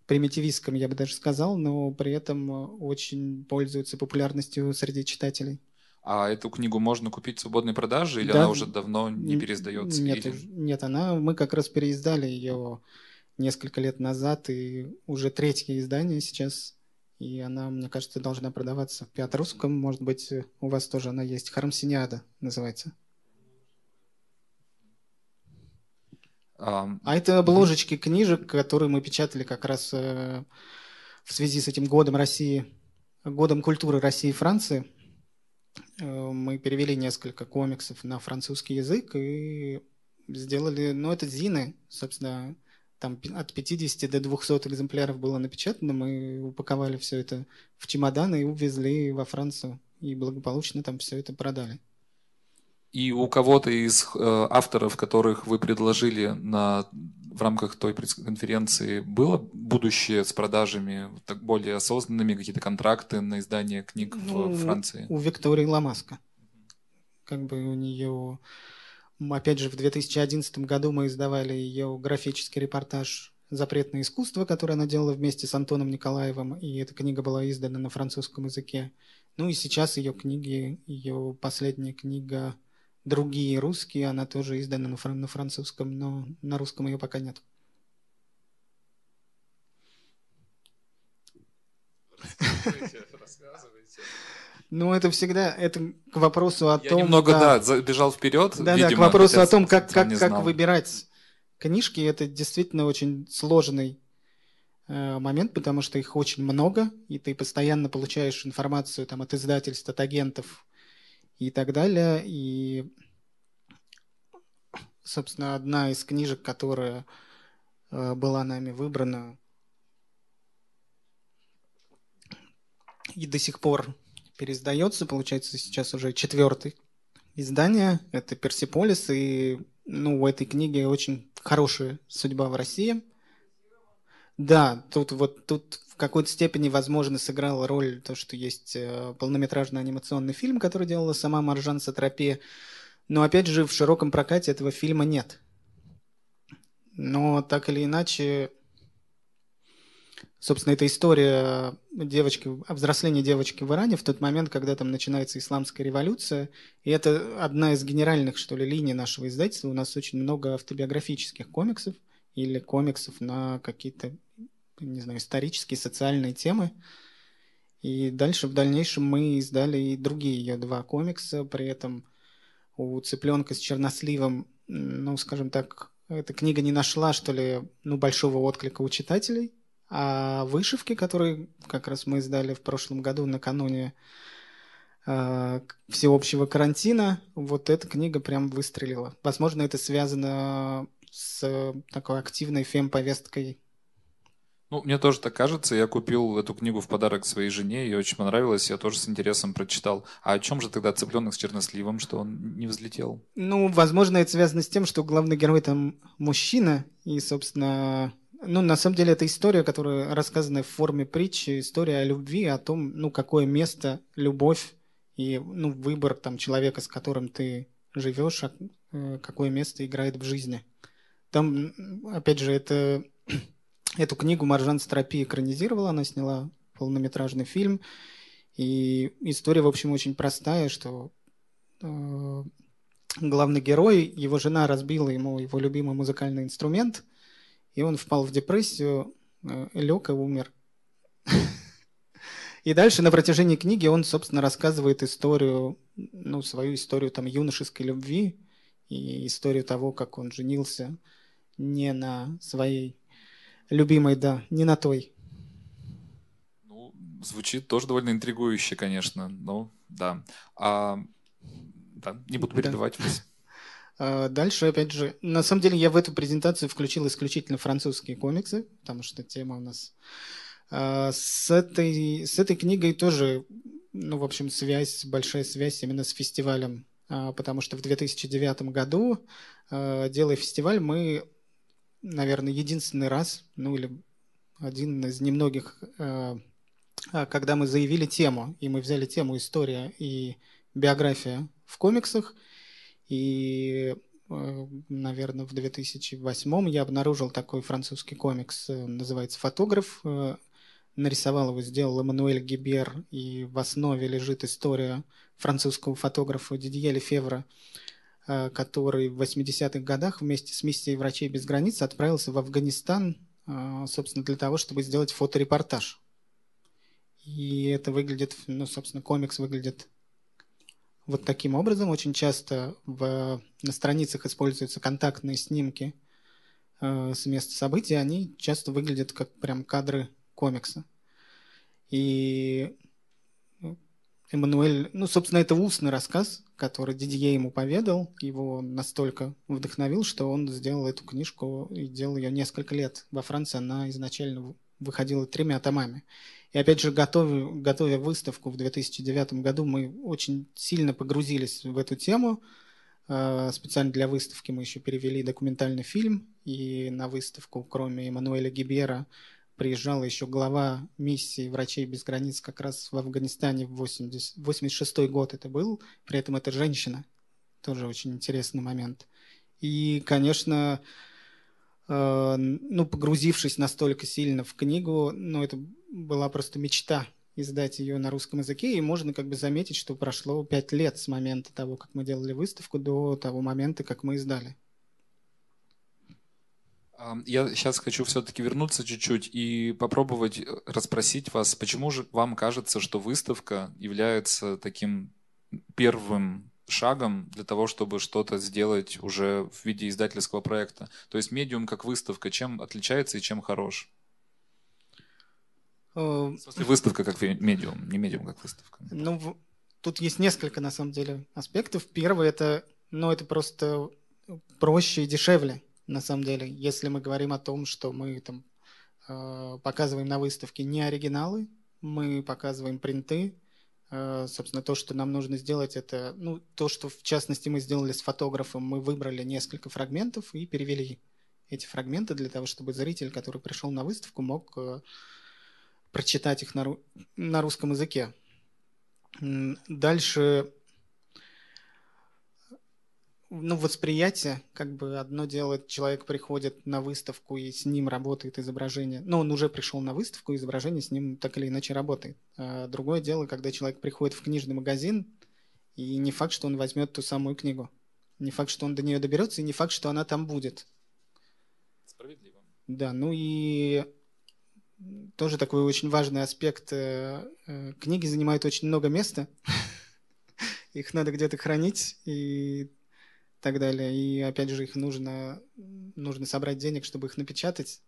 Примитивистском, я бы даже сказал, но при этом очень пользуется популярностью среди читателей. А эту книгу можно купить в свободной продаже или да, она уже давно не переиздается? Нет, или... нет, она мы как раз переиздали ее несколько лет назад, и уже третье издание сейчас, и она, мне кажется, должна продаваться в пиатрусском, может быть, у вас тоже она есть. Харамсиниада называется. Um, а это обложечки книжек, которые мы печатали как раз э, в связи с этим годом России, годом культуры России и Франции. Э, мы перевели несколько комиксов на французский язык и сделали, ну, это зины, собственно, там от 50 до 200 экземпляров было напечатано, мы упаковали все это в чемоданы и увезли во Францию, и благополучно там все это продали. И у кого-то из э, авторов, которых вы предложили на, в рамках той конференции, было будущее с продажами так более осознанными, какие-то контракты на издание книг ну, в Франции? У Виктории Ламаска. Как бы у нее... Опять же, в 2011 году мы издавали ее графический репортаж «Запретное искусство», которое она делала вместе с Антоном Николаевым, и эта книга была издана на французском языке. Ну и сейчас ее книги, ее последняя книга другие русские, она тоже издана на, фран- на французском, но на русском ее пока нет. Ну, это всегда, это к вопросу о Я том... немного, да, да забежал вперед. Да, видимо, да, к вопросу о том, как, как, как выбирать книжки, это действительно очень сложный э, момент, потому что их очень много, и ты постоянно получаешь информацию там, от издательств, от агентов, и так далее. И, собственно, одна из книжек, которая э, была нами выбрана и до сих пор переиздается, получается, сейчас уже четвертый издание, это Персиполис, и ну, у этой книги очень хорошая судьба в России. Да, тут вот тут какой-то степени, возможно, сыграла роль то, что есть э, полнометражный анимационный фильм, который делала сама Маржан Сатрапе. Но, опять же, в широком прокате этого фильма нет. Но так или иначе, собственно, это история девочки, взросления девочки в Иране в тот момент, когда там начинается исламская революция. И это одна из генеральных, что ли, линий нашего издательства. У нас очень много автобиографических комиксов или комиксов на какие-то не знаю, исторические, социальные темы. И дальше, в дальнейшем, мы издали и другие ее два комикса. При этом у «Цыпленка с черносливом», ну, скажем так, эта книга не нашла, что ли, ну, большого отклика у читателей. А вышивки, которые как раз мы издали в прошлом году накануне э, всеобщего карантина, вот эта книга прям выстрелила. Возможно, это связано с такой активной фем-повесткой ну, мне тоже так кажется. Я купил эту книгу в подарок своей жене, ей очень понравилось, я тоже с интересом прочитал. А о чем же тогда цыпленок с черносливом, что он не взлетел? Ну, возможно, это связано с тем, что главный герой там мужчина, и, собственно, ну, на самом деле, это история, которая рассказана в форме притчи, история о любви, о том, ну, какое место любовь и, ну, выбор там человека, с которым ты живешь, а, э, какое место играет в жизни. Там, опять же, это Эту книгу Маржан Стропи экранизировала, она сняла полнометражный фильм. И история, в общем, очень простая, что э, главный герой, его жена разбила ему его любимый музыкальный инструмент, и он впал в депрессию, э, лег и умер. И дальше на протяжении книги он, собственно, рассказывает историю, ну, свою историю там юношеской любви и историю того, как он женился не на своей любимой, да, не на той. Ну, звучит тоже довольно интригующе, конечно. Ну, да. А, да, не буду перебивать да. вас. А, дальше, опять же, на самом деле я в эту презентацию включил исключительно французские комиксы, потому что тема у нас... А, с этой, с этой книгой тоже, ну, в общем, связь, большая связь именно с фестивалем, а, потому что в 2009 году, делая фестиваль, мы наверное, единственный раз, ну или один из немногих, когда мы заявили тему, и мы взяли тему история и биография в комиксах, и э, наверное, в 2008 я обнаружил такой французский комикс, э, называется «Фотограф». Нарисовал его, сделал Эммануэль Гибер, и в основе лежит история французского фотографа Дидье Лефевра, который в 80-х годах вместе с миссией «Врачей без границ» отправился в Афганистан, собственно, для того, чтобы сделать фоторепортаж. И это выглядит, ну, собственно, комикс выглядит вот таким образом. Очень часто в, на страницах используются контактные снимки э, с места событий. Они часто выглядят как прям кадры комикса. И Эммануэль, ну, собственно, это устный рассказ, который Дидье ему поведал, его настолько вдохновил, что он сделал эту книжку и делал ее несколько лет. Во Франции она изначально выходила тремя томами. И опять же, готовя, готовя выставку в 2009 году, мы очень сильно погрузились в эту тему. Э, специально для выставки мы еще перевели документальный фильм, и на выставку, кроме Эммануэля Гибера, приезжала еще глава миссии «Врачей без границ» как раз в Афганистане в 80, 86 год это был, при этом это женщина. Тоже очень интересный момент. И, конечно, ну, погрузившись настолько сильно в книгу, ну, это была просто мечта издать ее на русском языке, и можно как бы заметить, что прошло пять лет с момента того, как мы делали выставку, до того момента, как мы издали. Я сейчас хочу все-таки вернуться чуть-чуть и попробовать э, расспросить вас, почему же вам кажется, что выставка является таким первым шагом для того, чтобы что-то сделать уже в виде издательского проекта? То есть медиум как выставка, чем отличается и чем хорош? Э, в смысле, выставка как медиум, не медиум как выставка. Ну, тут есть несколько, на самом деле, аспектов. Первый – это, ну, это просто проще и дешевле, на самом деле. Если мы говорим о том, что мы там э, показываем на выставке не оригиналы, мы показываем принты, собственно, то, что нам нужно сделать, это, ну, то, что в частности мы сделали с фотографом, мы выбрали несколько фрагментов и перевели эти фрагменты для того, чтобы зритель, который пришел на выставку, мог э, прочитать их на, на русском языке. Дальше ну, восприятие, как бы одно дело, человек приходит на выставку и с ним работает изображение. Ну, он уже пришел на выставку, изображение с ним так или иначе работает. А другое дело, когда человек приходит в книжный магазин, и не факт, что он возьмет ту самую книгу. Не факт, что он до нее доберется, и не факт, что она там будет. Справедливо. Да, ну и тоже такой очень важный аспект. Э, э, книги занимают очень много места. Их надо где-то хранить, и так далее. И опять же, их нужно, нужно собрать денег, чтобы их напечатать.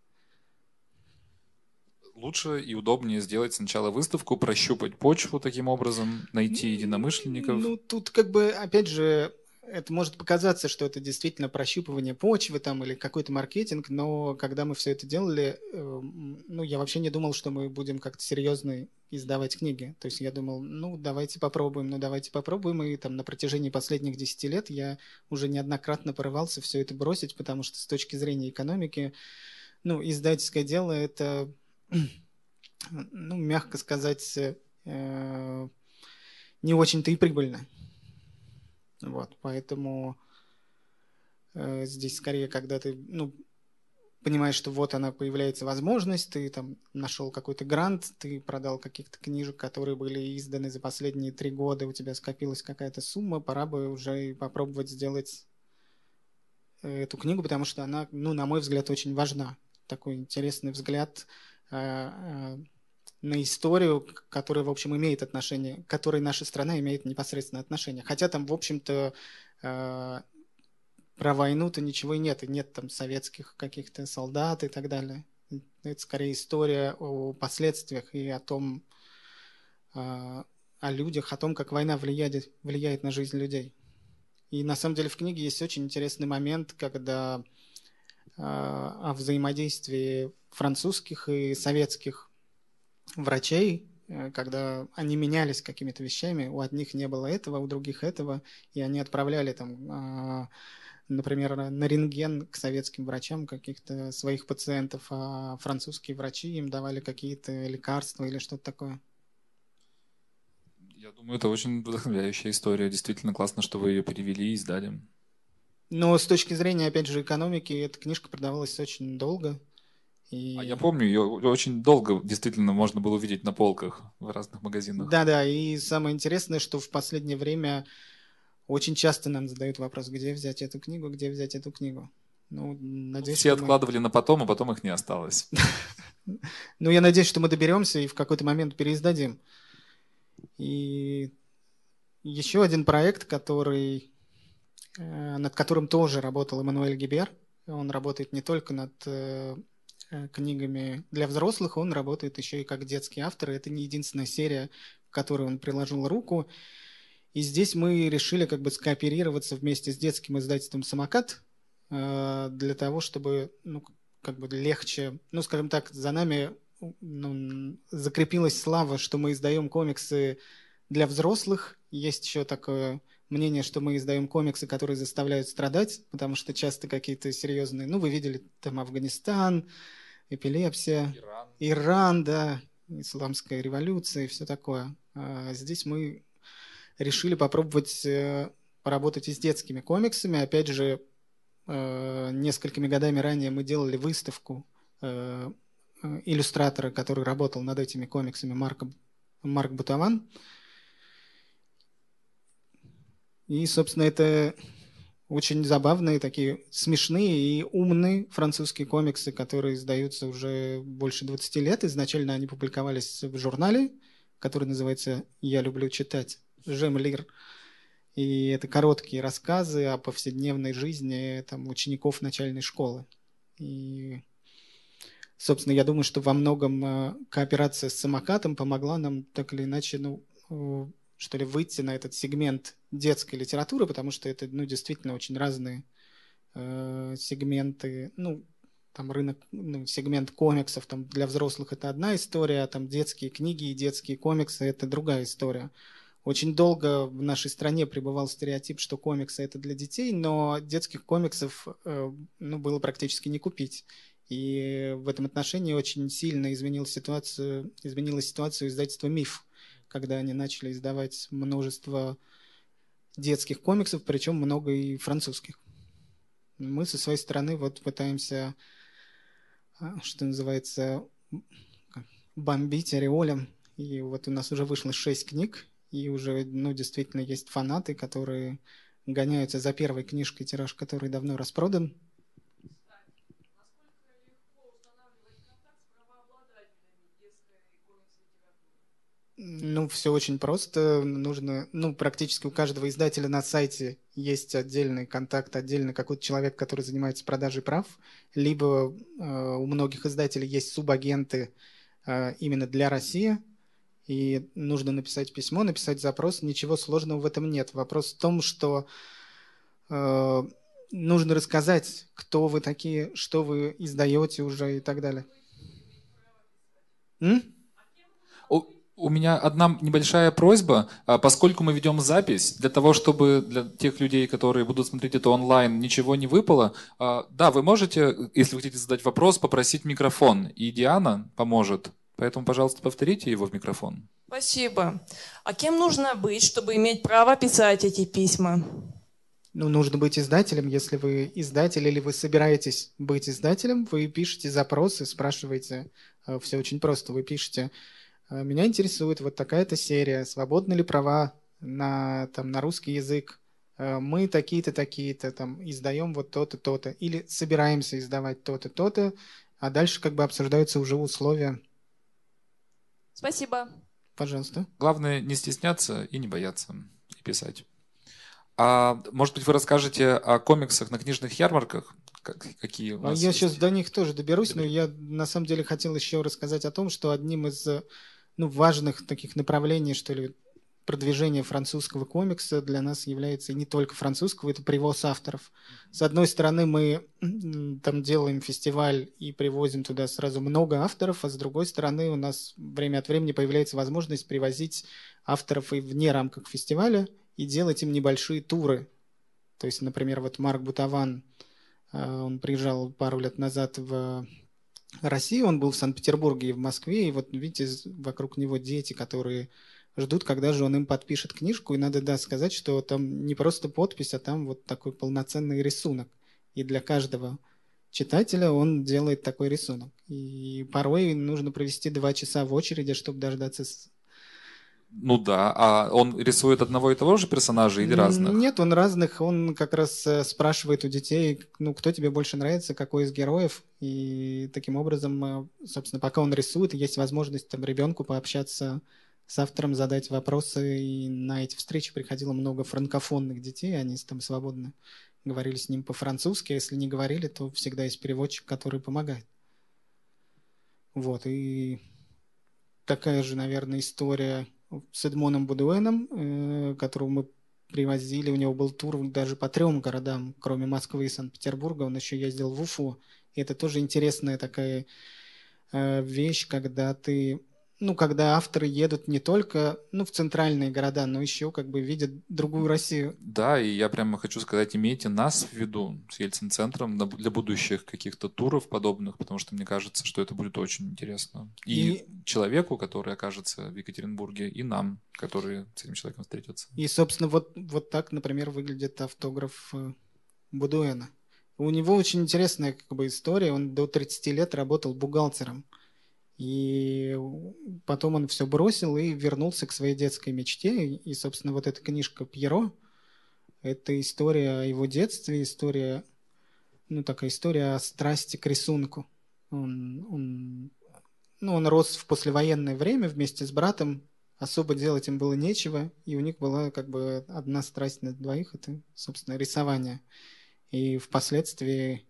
Лучше и удобнее сделать сначала выставку, прощупать почву таким образом, найти единомышленников. Ну, тут как бы, опять же, это может показаться, что это действительно прощупывание почвы там или какой-то маркетинг, но когда мы все это делали, эм, ну, я вообще не думал, что мы будем как-то серьезно издавать книги. То есть я думал, ну, давайте попробуем, ну, давайте попробуем. И там на протяжении последних 10 лет я уже неоднократно порывался все это бросить, потому что с точки зрения экономики, ну, издательское дело это, ну, мягко сказать, э, не очень-то и прибыльно. Вот, поэтому э, здесь скорее, когда ты, ну, понимаешь, что вот она появляется возможность, ты там нашел какой-то грант, ты продал каких-то книжек, которые были изданы за последние три года, у тебя скопилась какая-то сумма, пора бы уже попробовать сделать э, эту книгу, потому что она, ну, на мой взгляд, очень важна. Такой интересный взгляд э, э, на историю, которая, в общем, имеет отношение, к которой наша страна имеет непосредственное отношение. Хотя там, в общем-то, э, про войну-то ничего и нет, и нет там советских каких-то солдат и так далее. Это скорее история о последствиях и о том, э, о людях, о том, как война влияет, влияет на жизнь людей. И на самом деле в книге есть очень интересный момент, когда э, о взаимодействии французских и советских врачей, э, когда они менялись какими-то вещами, у одних не было этого, у других этого, и они отправляли там, а, например, на рентген к советским врачам каких-то своих пациентов, а французские врачи им давали какие-то лекарства или что-то такое. Я думаю, это очень вдохновляющая история. Действительно классно, что вы ее перевели и издали. Но с точки зрения, опять же, экономики, эта книжка продавалась очень долго. И... А я помню, ее очень долго действительно можно было увидеть на полках в разных магазинах. Да-да, и самое интересное, что в последнее время очень часто нам задают вопрос, где взять эту книгу, где взять эту книгу. Ну, надеюсь, Все откладывали мы... на потом, а потом их не осталось. Ну, я надеюсь, что мы доберемся и в какой-то момент переиздадим. И еще один проект, который, э, над которым тоже работал Эммануэль Гибер. Он работает не только над э, книгами для взрослых, он работает еще и как детский автор. Это не единственная серия, в которой он приложил руку. И здесь мы решили как бы скооперироваться вместе с детским издательством «Самокат», для того, чтобы ну, как бы легче, ну, скажем так, за нами ну, закрепилась слава, что мы издаем комиксы для взрослых. Есть еще такое мнение, что мы издаем комиксы, которые заставляют страдать, потому что часто какие-то серьезные, ну, вы видели там Афганистан, эпилепсия, Иран, Иран да, исламская революция и все такое. А здесь мы решили попробовать э, поработать и с детскими комиксами. Опять же, Э, несколькими годами ранее мы делали выставку э, иллюстратора, который работал над этими комиксами, Марк, Марк Бутаван. И, собственно, это очень забавные, такие смешные и умные французские комиксы, которые издаются уже больше 20 лет. Изначально они публиковались в журнале, который называется «Я люблю читать», «Жем Лир». И это короткие рассказы о повседневной жизни там, учеников начальной школы. И, собственно, я думаю, что во многом э, кооперация с самокатом помогла нам так или иначе, ну, что ли, выйти на этот сегмент детской литературы, потому что это, ну, действительно очень разные э, сегменты, ну, там рынок, ну, сегмент комиксов, там для взрослых это одна история, а там детские книги и детские комиксы это другая история. Очень долго в нашей стране пребывал стереотип, что комиксы это для детей, но детских комиксов э, ну, было практически не купить. И в этом отношении очень сильно изменил ситуацию, изменилась ситуация издательства «Миф», когда они начали издавать множество детских комиксов, причем много и французских. Мы со своей стороны вот пытаемся, а, что называется, бомбить ореолем. И вот у нас уже вышло шесть книг, и уже, ну, действительно есть фанаты, которые гоняются за первой книжкой, тираж который давно распродан. Ну, все очень просто. Нужно, ну, практически у каждого издателя на сайте есть отдельный контакт, отдельный какой-то человек, который занимается продажей прав. Либо э, у многих издателей есть субагенты э, именно для России, и нужно написать письмо, написать запрос. Ничего сложного в этом нет. Вопрос в том, что э, нужно рассказать, кто вы такие, что вы издаете уже и так далее. М? У, меня одна небольшая просьба, а, поскольку мы ведем запись, для того, чтобы для тех людей, которые будут смотреть это онлайн, ничего не выпало, а, да, вы можете, если вы хотите задать вопрос, попросить микрофон, и Диана поможет. Поэтому, пожалуйста, повторите его в микрофон. Спасибо. А кем нужно быть, чтобы иметь право писать эти письма? Ну, нужно быть издателем. Если вы издатель или вы собираетесь быть издателем, вы пишете запросы, спрашиваете. Э, Все очень просто. Вы пишете, «Э, меня интересует вот такая-то серия, свободны ли права на, там, на русский язык, э, мы такие-то, такие-то, там, издаем вот то-то, то-то, или собираемся издавать то-то, то-то, а дальше как бы обсуждаются уже условия Спасибо. Пожалуйста. Главное не стесняться и не бояться и писать. А может быть, вы расскажете о комиксах на книжных ярмарках? Как, какие у вас Я есть? сейчас до них тоже доберусь, но я на самом деле хотел еще рассказать о том, что одним из ну, важных таких направлений, что ли, продвижение французского комикса для нас является не только французского, это привоз авторов. С одной стороны, мы там делаем фестиваль и привозим туда сразу много авторов, а с другой стороны, у нас время от времени появляется возможность привозить авторов и вне рамках фестиваля и делать им небольшие туры. То есть, например, вот Марк Бутаван, э, он приезжал пару лет назад в Россию, он был в Санкт-Петербурге и в Москве, и вот видите, вокруг него дети, которые ждут, когда же он им подпишет книжку. И надо, да, сказать, что там не просто подпись, а там вот такой полноценный рисунок. И для каждого читателя он делает такой рисунок. И порой нужно провести два часа в очереди, чтобы дождаться ну да, а он рисует одного и того же персонажа или разных? Нет, он разных. Он как раз э, спрашивает у детей, ну, кто тебе больше нравится, какой из героев. И таким образом, э, собственно, пока он рисует, есть возможность там ребенку пообщаться с автором, задать вопросы. И на эти встречи приходило много франкофонных детей, они там свободно говорили с ним по-французски. А если не говорили, то всегда есть переводчик, который помогает. Вот, и такая же, наверное, история с Эдмоном Будуэном, э, которого мы привозили. У него был тур даже по трем городам, кроме Москвы и Санкт-Петербурга. Он еще ездил в Уфу. И это тоже интересная такая э, вещь, когда ты ну, когда авторы едут не только ну, в центральные города, но еще как бы видят другую Россию. Да, и я прямо хочу сказать, имейте нас в виду с Ельцин-центром для будущих каких-то туров подобных, потому что мне кажется, что это будет очень интересно. И, и человеку, который окажется в Екатеринбурге, и нам, которые с этим человеком встретятся. И, собственно, вот, вот так, например, выглядит автограф э, Будуэна. У него очень интересная как бы, история. Он до 30 лет работал бухгалтером. И потом он все бросил и вернулся к своей детской мечте. И, собственно, вот эта книжка Пьеро – это история о его детстве, история, ну, такая история о страсти к рисунку. Он, он, ну, он рос в послевоенное время вместе с братом, особо делать им было нечего, и у них была как бы одна страсть на двоих – это, собственно, рисование. И впоследствии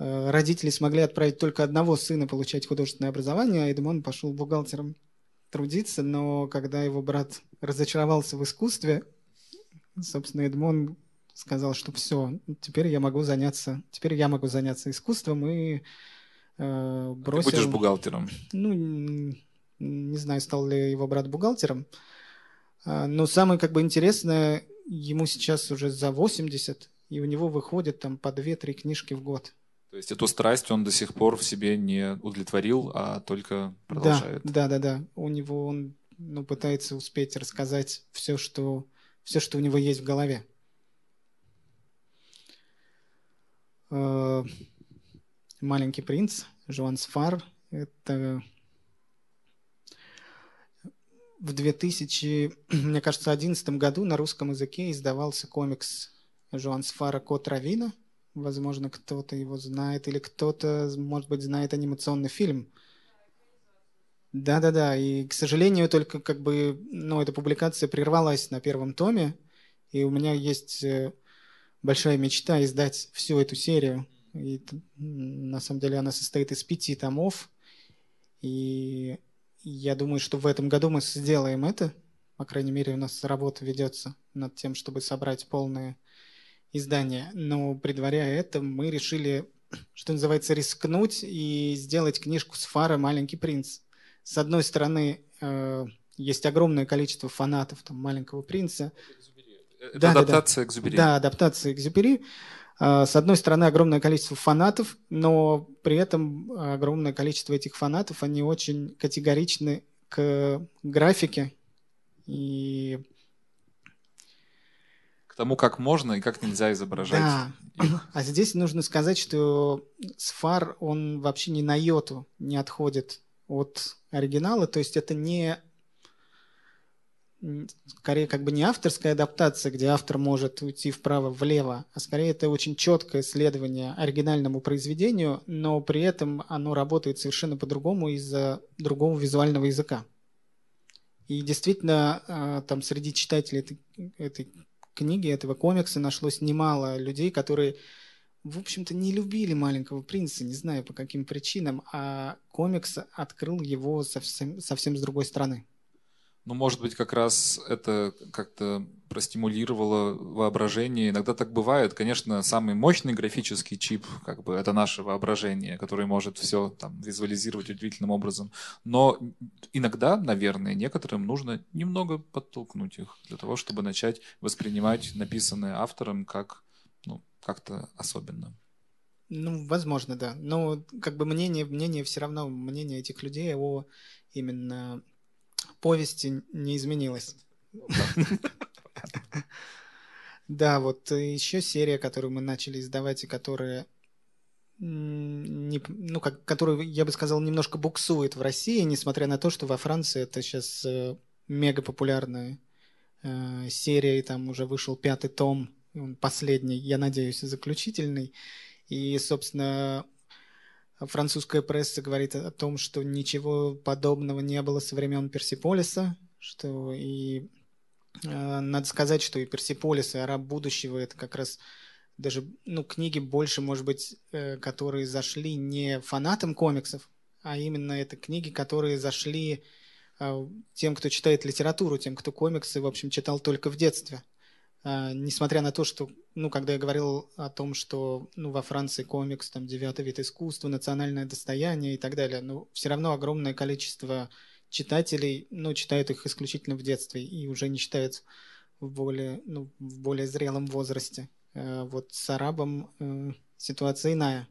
родители смогли отправить только одного сына получать художественное образование, а Эдмон пошел бухгалтером трудиться, но когда его брат разочаровался в искусстве, собственно, Эдмон сказал, что все, теперь я могу заняться, теперь я могу заняться искусством и э, бросил... Ты будешь бухгалтером? Ну, не знаю, стал ли его брат бухгалтером, а, но самое как бы интересное, ему сейчас уже за 80, и у него выходит там по 2-3 книжки в год. То есть эту страсть он до сих пор в себе не удовлетворил, а только продолжает. Да, да, да, да. У него он ну, пытается успеть рассказать все, что, все, что у него есть в голове. Э, Маленький принц, Жуан Сфар. Это в 2000, мне кажется, 2011 году на русском языке издавался комикс Жуан Сфара «Кот Равина», Возможно, кто-то его знает, или кто-то, может быть, знает анимационный фильм. Да-да-да, и, к сожалению, только как бы, ну, эта публикация прервалась на первом томе, и у меня есть э, большая мечта издать всю эту серию. И на самом деле она состоит из пяти томов, и я думаю, что в этом году мы сделаем это. По крайней мере, у нас работа ведется над тем, чтобы собрать полное издания. Но предваряя это, мы решили, что называется, рискнуть и сделать книжку с фара «Маленький принц». С одной стороны, э, есть огромное количество фанатов там, «Маленького принца». Это да, адаптация да, да. Экзюпери. Да, адаптация Экзюпери. Э, с одной стороны, огромное количество фанатов, но при этом огромное количество этих фанатов, они очень категоричны к графике и тому, как можно и как нельзя изображать. Да. А здесь нужно сказать, что Сфар, он вообще ни на йоту не отходит от оригинала, то есть это не скорее как бы не авторская адаптация, где автор может уйти вправо-влево, а скорее это очень четкое следование оригинальному произведению, но при этом оно работает совершенно по-другому из-за другого визуального языка. И действительно, а, там среди читателей этой, этой книги, этого комикса нашлось немало людей, которые, в общем-то, не любили «Маленького принца», не знаю по каким причинам, а комикс открыл его совсем, совсем с другой стороны. Ну, может быть, как раз это как-то простимулировало воображение. Иногда так бывает. Конечно, самый мощный графический чип, как бы, это наше воображение, которое может все там визуализировать удивительным образом. Но иногда, наверное, некоторым нужно немного подтолкнуть их для того, чтобы начать воспринимать написанное автором как ну, как-то особенно. Ну, возможно, да. Но как бы мнение, мнение все равно, мнение этих людей о именно повести не изменилось. Да, вот еще серия, которую мы начали издавать и которая не, ну, как, которую, я бы сказал, немножко буксует в России, несмотря на то, что во Франции это сейчас э, мега популярная э, серия, и там уже вышел пятый том, последний, я надеюсь, заключительный. И, собственно, французская пресса говорит о том, что ничего подобного не было со времен Персиполиса, что и э, надо сказать, что и Персиполис, и Араб будущего это как раз даже ну, книги больше, может быть, э, которые зашли не фанатам комиксов, а именно это книги, которые зашли э, тем, кто читает литературу, тем, кто комиксы, в общем, читал только в детстве. Э, несмотря на то, что, ну, когда я говорил о том, что, ну, во Франции комикс, там, девятый вид искусства, национальное достояние и так далее, ну, все равно огромное количество читателей, ну, читают их исключительно в детстве и уже не читают в более, ну, в более зрелом возрасте. Э, вот с арабом э, ситуация иная.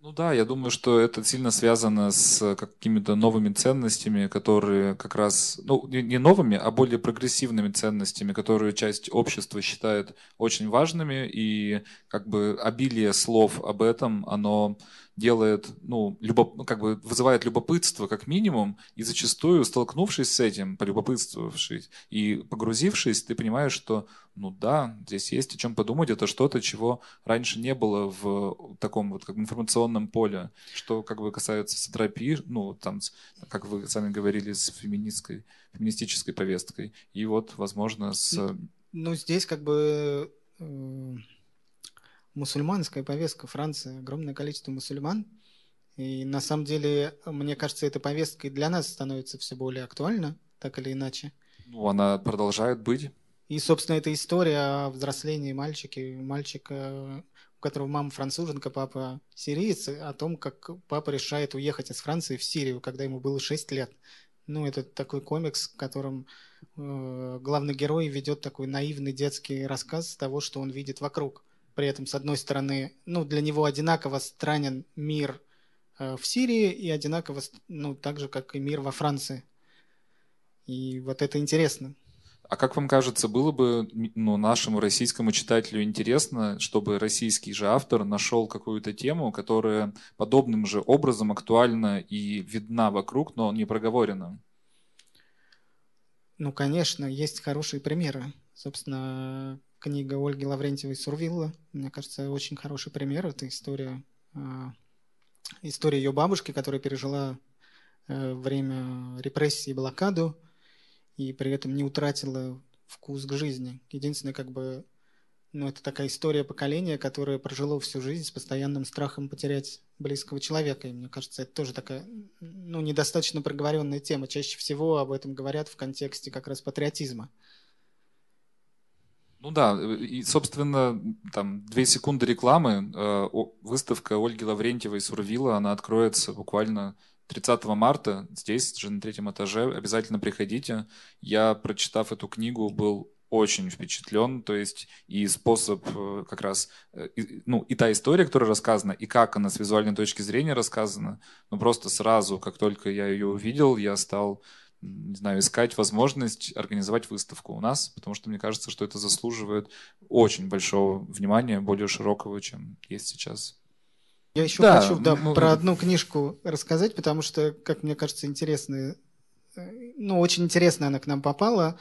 Ну да, я думаю, что это сильно связано с какими-то новыми ценностями, которые как раз, ну не новыми, а более прогрессивными ценностями, которые часть общества считает очень важными, и как бы обилие слов об этом, оно делает, ну, любоп... Ну, как бы вызывает любопытство как минимум, и зачастую, столкнувшись с этим, полюбопытствовавшись и погрузившись, ты понимаешь, что, ну да, здесь есть о чем подумать, это что-то, чего раньше не было в таком вот как информационном поле, что как бы касается сатрапии, ну, там, как вы сами говорили, с феминистской, феминистической повесткой, и вот, возможно, с... Ну, здесь как бы э, мусульманская повестка Франции, огромное количество мусульман. И на самом деле, мне кажется, эта повестка и для нас становится все более актуальна, так или иначе. Ну, она продолжает быть. И, собственно, эта история о взрослении мальчика, мальчика, у которого мама француженка, папа сириец, о том, как папа решает уехать из Франции в Сирию, когда ему было 6 лет. Ну, это такой комикс, в котором э, главный герой ведет такой наивный детский рассказ того, что он видит вокруг. При этом, с одной стороны, ну, для него одинаково странен мир э, в Сирии и одинаково, ну, так же, как и мир во Франции. И вот это интересно. А как вам кажется, было бы ну, нашему российскому читателю интересно, чтобы российский же автор нашел какую-то тему, которая подобным же образом актуальна и видна вокруг, но не проговорена? Ну, конечно, есть хорошие примеры. Собственно, книга Ольги Лаврентьевой «Сурвилла». Мне кажется, очень хороший пример. Это история, а, история ее бабушки, которая пережила э, время репрессий и блокаду, и при этом не утратила вкус к жизни. Единственное, как бы, ну, это такая история поколения, которое прожило всю жизнь с постоянным страхом потерять близкого человека. И мне кажется, это тоже такая, ну, недостаточно проговоренная тема. Чаще всего об этом говорят в контексте как раз патриотизма. Ну да, и, собственно, там две секунды рекламы. Э, выставка Ольги Лаврентьевой Сурвила, она откроется буквально 30 марта здесь, же на третьем этаже. Обязательно приходите. Я, прочитав эту книгу, был очень впечатлен, то есть и способ э, как раз, э, ну и та история, которая рассказана, и как она с визуальной точки зрения рассказана, ну просто сразу, как только я ее увидел, я стал не знаю, искать возможность организовать выставку у нас, потому что мне кажется, что это заслуживает очень большого внимания, более широкого, чем есть сейчас. Я еще да, хочу да, мы... про одну книжку рассказать, потому что, как мне кажется, интересная, ну, очень интересно она к нам попала.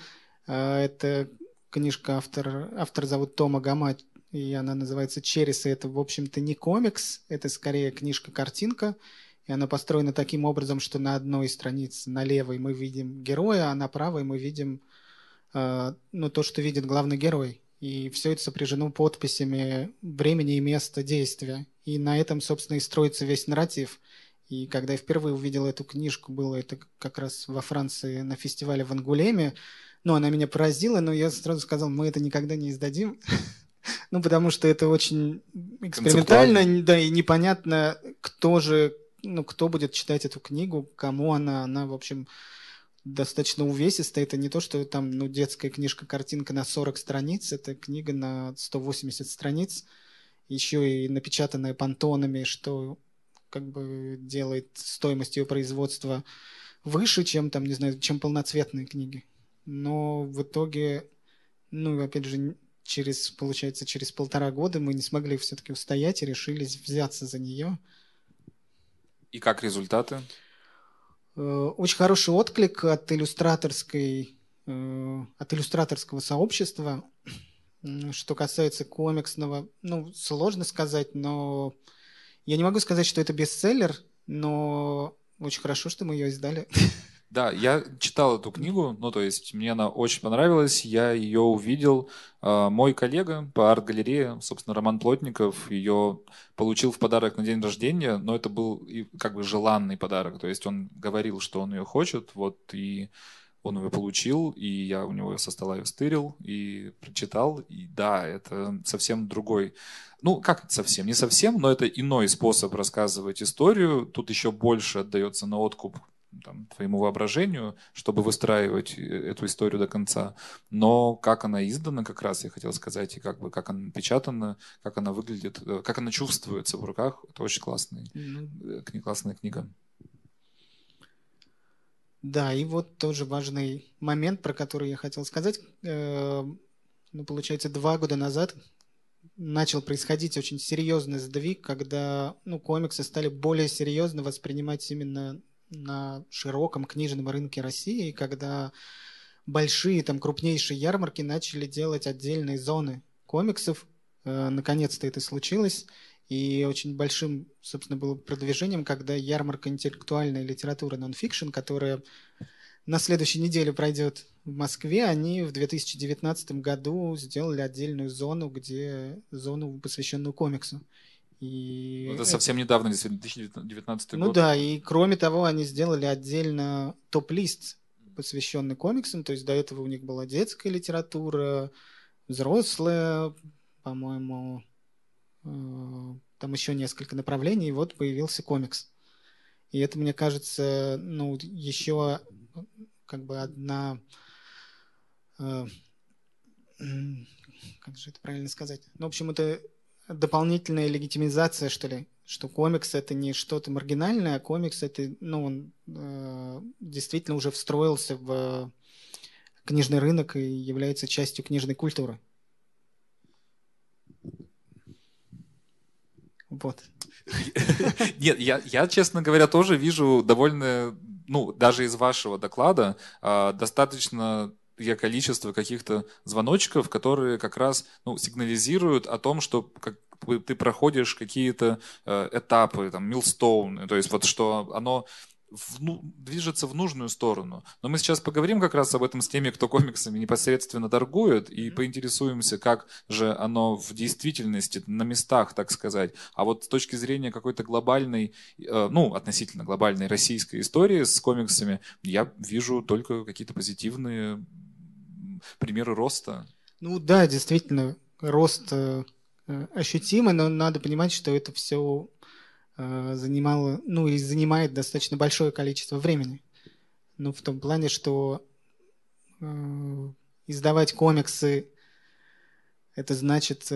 А, это книжка автор, автор зовут Тома Гама, и она называется «Черес», и это, в общем-то, не комикс, это скорее книжка-картинка, и она построена таким образом, что на одной странице на левой мы видим героя, а на правой мы видим э, ну, то, что видит главный герой. И все это сопряжено подписями времени и места действия. И на этом, собственно, и строится весь нарратив. И когда я впервые увидел эту книжку, было это как раз во Франции на фестивале в Ангулеме, ну, она меня поразила, но я сразу сказал, мы это никогда не издадим. Ну, потому что это очень экспериментально, да, и непонятно, кто же ну, кто будет читать эту книгу, кому она, она, в общем, достаточно увесистая. Это не то, что там, ну, детская книжка, картинка на 40 страниц, это книга на 180 страниц, еще и напечатанная пантонами, что как бы делает стоимость ее производства выше, чем там, не знаю, чем полноцветные книги. Но в итоге, ну, опять же, через, получается, через полтора года мы не смогли все-таки устоять и решились взяться за нее. И как результаты? Э, очень хороший отклик от иллюстраторской, э, от иллюстраторского сообщества. Что касается комиксного, ну, сложно сказать, но я не могу сказать, что это бестселлер, но очень хорошо, что мы ее издали. Да, я читал эту книгу, ну то есть мне она очень понравилась, я ее увидел. А, мой коллега по арт-галерее, собственно, Роман Плотников, ее получил в подарок на день рождения, но это был как бы желанный подарок, то есть он говорил, что он ее хочет, вот и он ее получил, и я у него со стола ее стырил и прочитал. И да, это совсем другой ну, как совсем? Не совсем, но это иной способ рассказывать историю. Тут еще больше отдается на откуп там, твоему воображению, чтобы выстраивать э, эту историю до конца. Но как она издана, как раз я хотел сказать, и как бы как она напечатана, как она выглядит, э, как она чувствуется в руках, это очень классный, mm-hmm. классная книга. Да, и вот тоже важный момент, про который я хотел сказать. Ну, получается, два года назад начал происходить очень серьезный сдвиг, когда ну, комиксы стали более серьезно воспринимать именно на широком книжном рынке России, когда большие, там, крупнейшие ярмарки начали делать отдельные зоны комиксов. Э, наконец-то это случилось. И очень большим, собственно, было продвижением, когда ярмарка интеллектуальной литературы нонфикшн, которая на следующей неделе пройдет в Москве, они в 2019 году сделали отдельную зону, где зону, посвященную комиксу. И это, это совсем недавно, действительно, 2019 ну, год. Ну да, и кроме того, они сделали отдельно топ-лист, посвященный комиксам. То есть до этого у них была детская литература, взрослая, по-моему, э, там еще несколько направлений, и вот появился комикс. И это, мне кажется, ну, еще как бы одна э, как же это правильно сказать? Ну, в общем, это дополнительная легитимизация, что ли, что комикс это не что-то маргинальное, а комикс это, ну, он э, действительно уже встроился в книжный рынок и является частью книжной культуры. Вот. Нет, я, я, честно говоря, тоже вижу довольно, ну, даже из вашего доклада, э, достаточно количество каких-то звоночков, которые как раз ну, сигнализируют о том, что как, ты проходишь какие-то э, этапы, там, милстоуны, то есть вот что оно в, ну, движется в нужную сторону. Но мы сейчас поговорим как раз об этом с теми, кто комиксами непосредственно торгует, и mm-hmm. поинтересуемся, как же оно в действительности, на местах, так сказать. А вот с точки зрения какой-то глобальной, э, ну, относительно глобальной российской истории с комиксами, я вижу только какие-то позитивные примеры роста. Ну да, действительно, рост э, ощутимый, но надо понимать, что это все э, занимало, ну и занимает достаточно большое количество времени. Ну, в том плане, что э, издавать комиксы, это значит,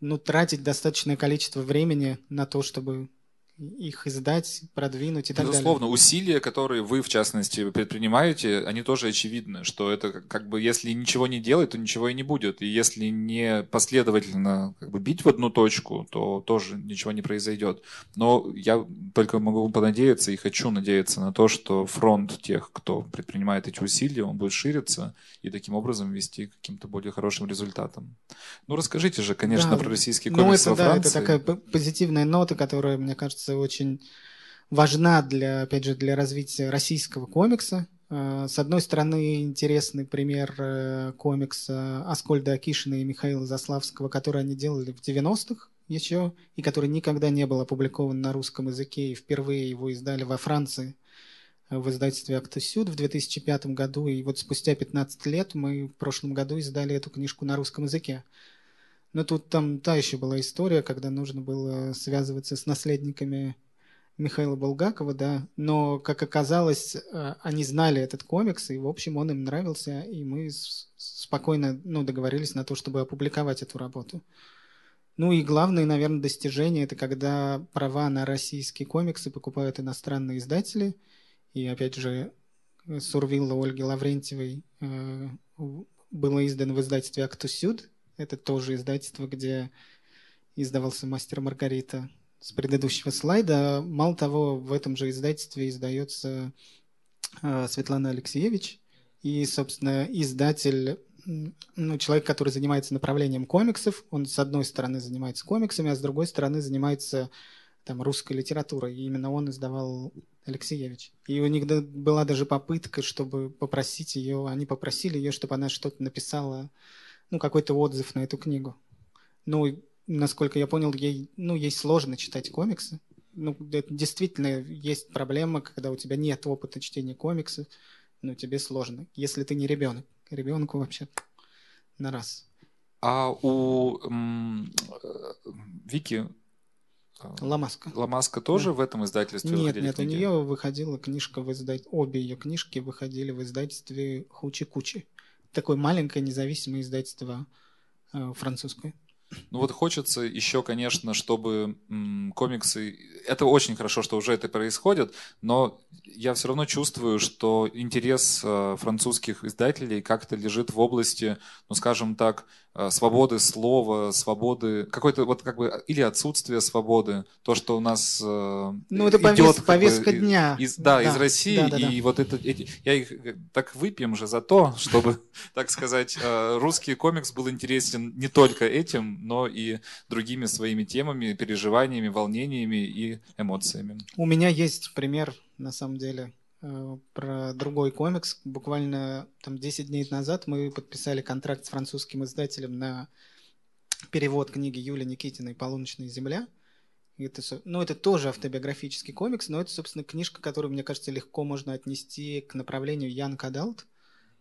ну, тратить достаточное количество времени на то, чтобы их издать, продвинуть и так Безусловно, далее. Усилия, которые вы, в частности, предпринимаете, они тоже очевидны, что это как бы, если ничего не делать, то ничего и не будет. И если не последовательно как бы, бить в одну точку, то тоже ничего не произойдет. Но я только могу понадеяться и хочу надеяться на то, что фронт тех, кто предпринимает эти усилия, он будет шириться и таким образом вести к каким-то более хорошим результатам. Ну, расскажите же, конечно, да. про российский комикс ну, это, во да, Франции. это такая позитивная нота, которая, мне кажется, очень важна для, опять же, для развития российского комикса. Э, с одной стороны, интересный пример э, комикса Аскольда Акишина и Михаила Заславского, который они делали в 90-х еще, и который никогда не был опубликован на русском языке, и впервые его издали во Франции в издательстве «Актусюд» в 2005 году, и вот спустя 15 лет мы в прошлом году издали эту книжку на русском языке. Но тут там та еще была история, когда нужно было связываться с наследниками Михаила Булгакова, да. Но, как оказалось, э, они знали этот комикс, и, в общем, он им нравился, и мы спокойно ну, договорились на то, чтобы опубликовать эту работу. Ну и главное, наверное, достижение – это когда права на российские комиксы покупают иностранные издатели, И опять же, Сурвилла Ольги Лаврентьевой э, было издано в издательстве «Актусюд». Это тоже издательство, где издавался «Мастер Маргарита» с предыдущего слайда. Мало того, в этом же издательстве издается э, Светлана Алексеевич. И, собственно, издатель, ну, человек, который занимается направлением комиксов, он с одной стороны занимается комиксами, а с другой стороны занимается там русской литературой. И именно он издавал Алексеевич. И у них была даже попытка, чтобы попросить ее, они попросили ее, чтобы она что-то написала, ну, какой-то отзыв на эту книгу. Ну, насколько я понял, ей, ну, ей сложно читать комиксы. Ну, это действительно есть проблема, когда у тебя нет опыта чтения комиксов, ну, тебе сложно, если ты не ребенок. Ребенку вообще на раз. А у м, э, Вики а, Ламаска. Ламаска тоже да. в этом издательстве Нет, нет, книги? у нее выходила книжка в издательстве, обе ее книжки выходили в издательстве Хучи-Кучи. Такое маленькое независимое издательство э, французское. Ну вот хочется еще, конечно, чтобы комиксы... Это очень хорошо, что уже это происходит, но я все равно чувствую, что интерес э, французских издателей как-то лежит в области, ну скажем так, свободы слова, свободы, какой-то вот как бы или отсутствие свободы, то, что у нас э, ну, это повес, идет повестка бы, дня. Из, да, да, из России, да, да, и да. вот это, эти, я их э, так выпьем же за то, чтобы, так сказать, русский комикс был интересен не только этим, но и другими своими темами, переживаниями, волнениями и эмоциями. У меня есть пример, на самом деле, Э, про другой комикс. Буквально там 10 дней назад мы подписали контракт с французским издателем на перевод книги Юлии Никитиной «Полуночная земля». Это, ну, это тоже автобиографический комикс, но это, собственно, книжка, которую, мне кажется, легко можно отнести к направлению Ян Кадалт.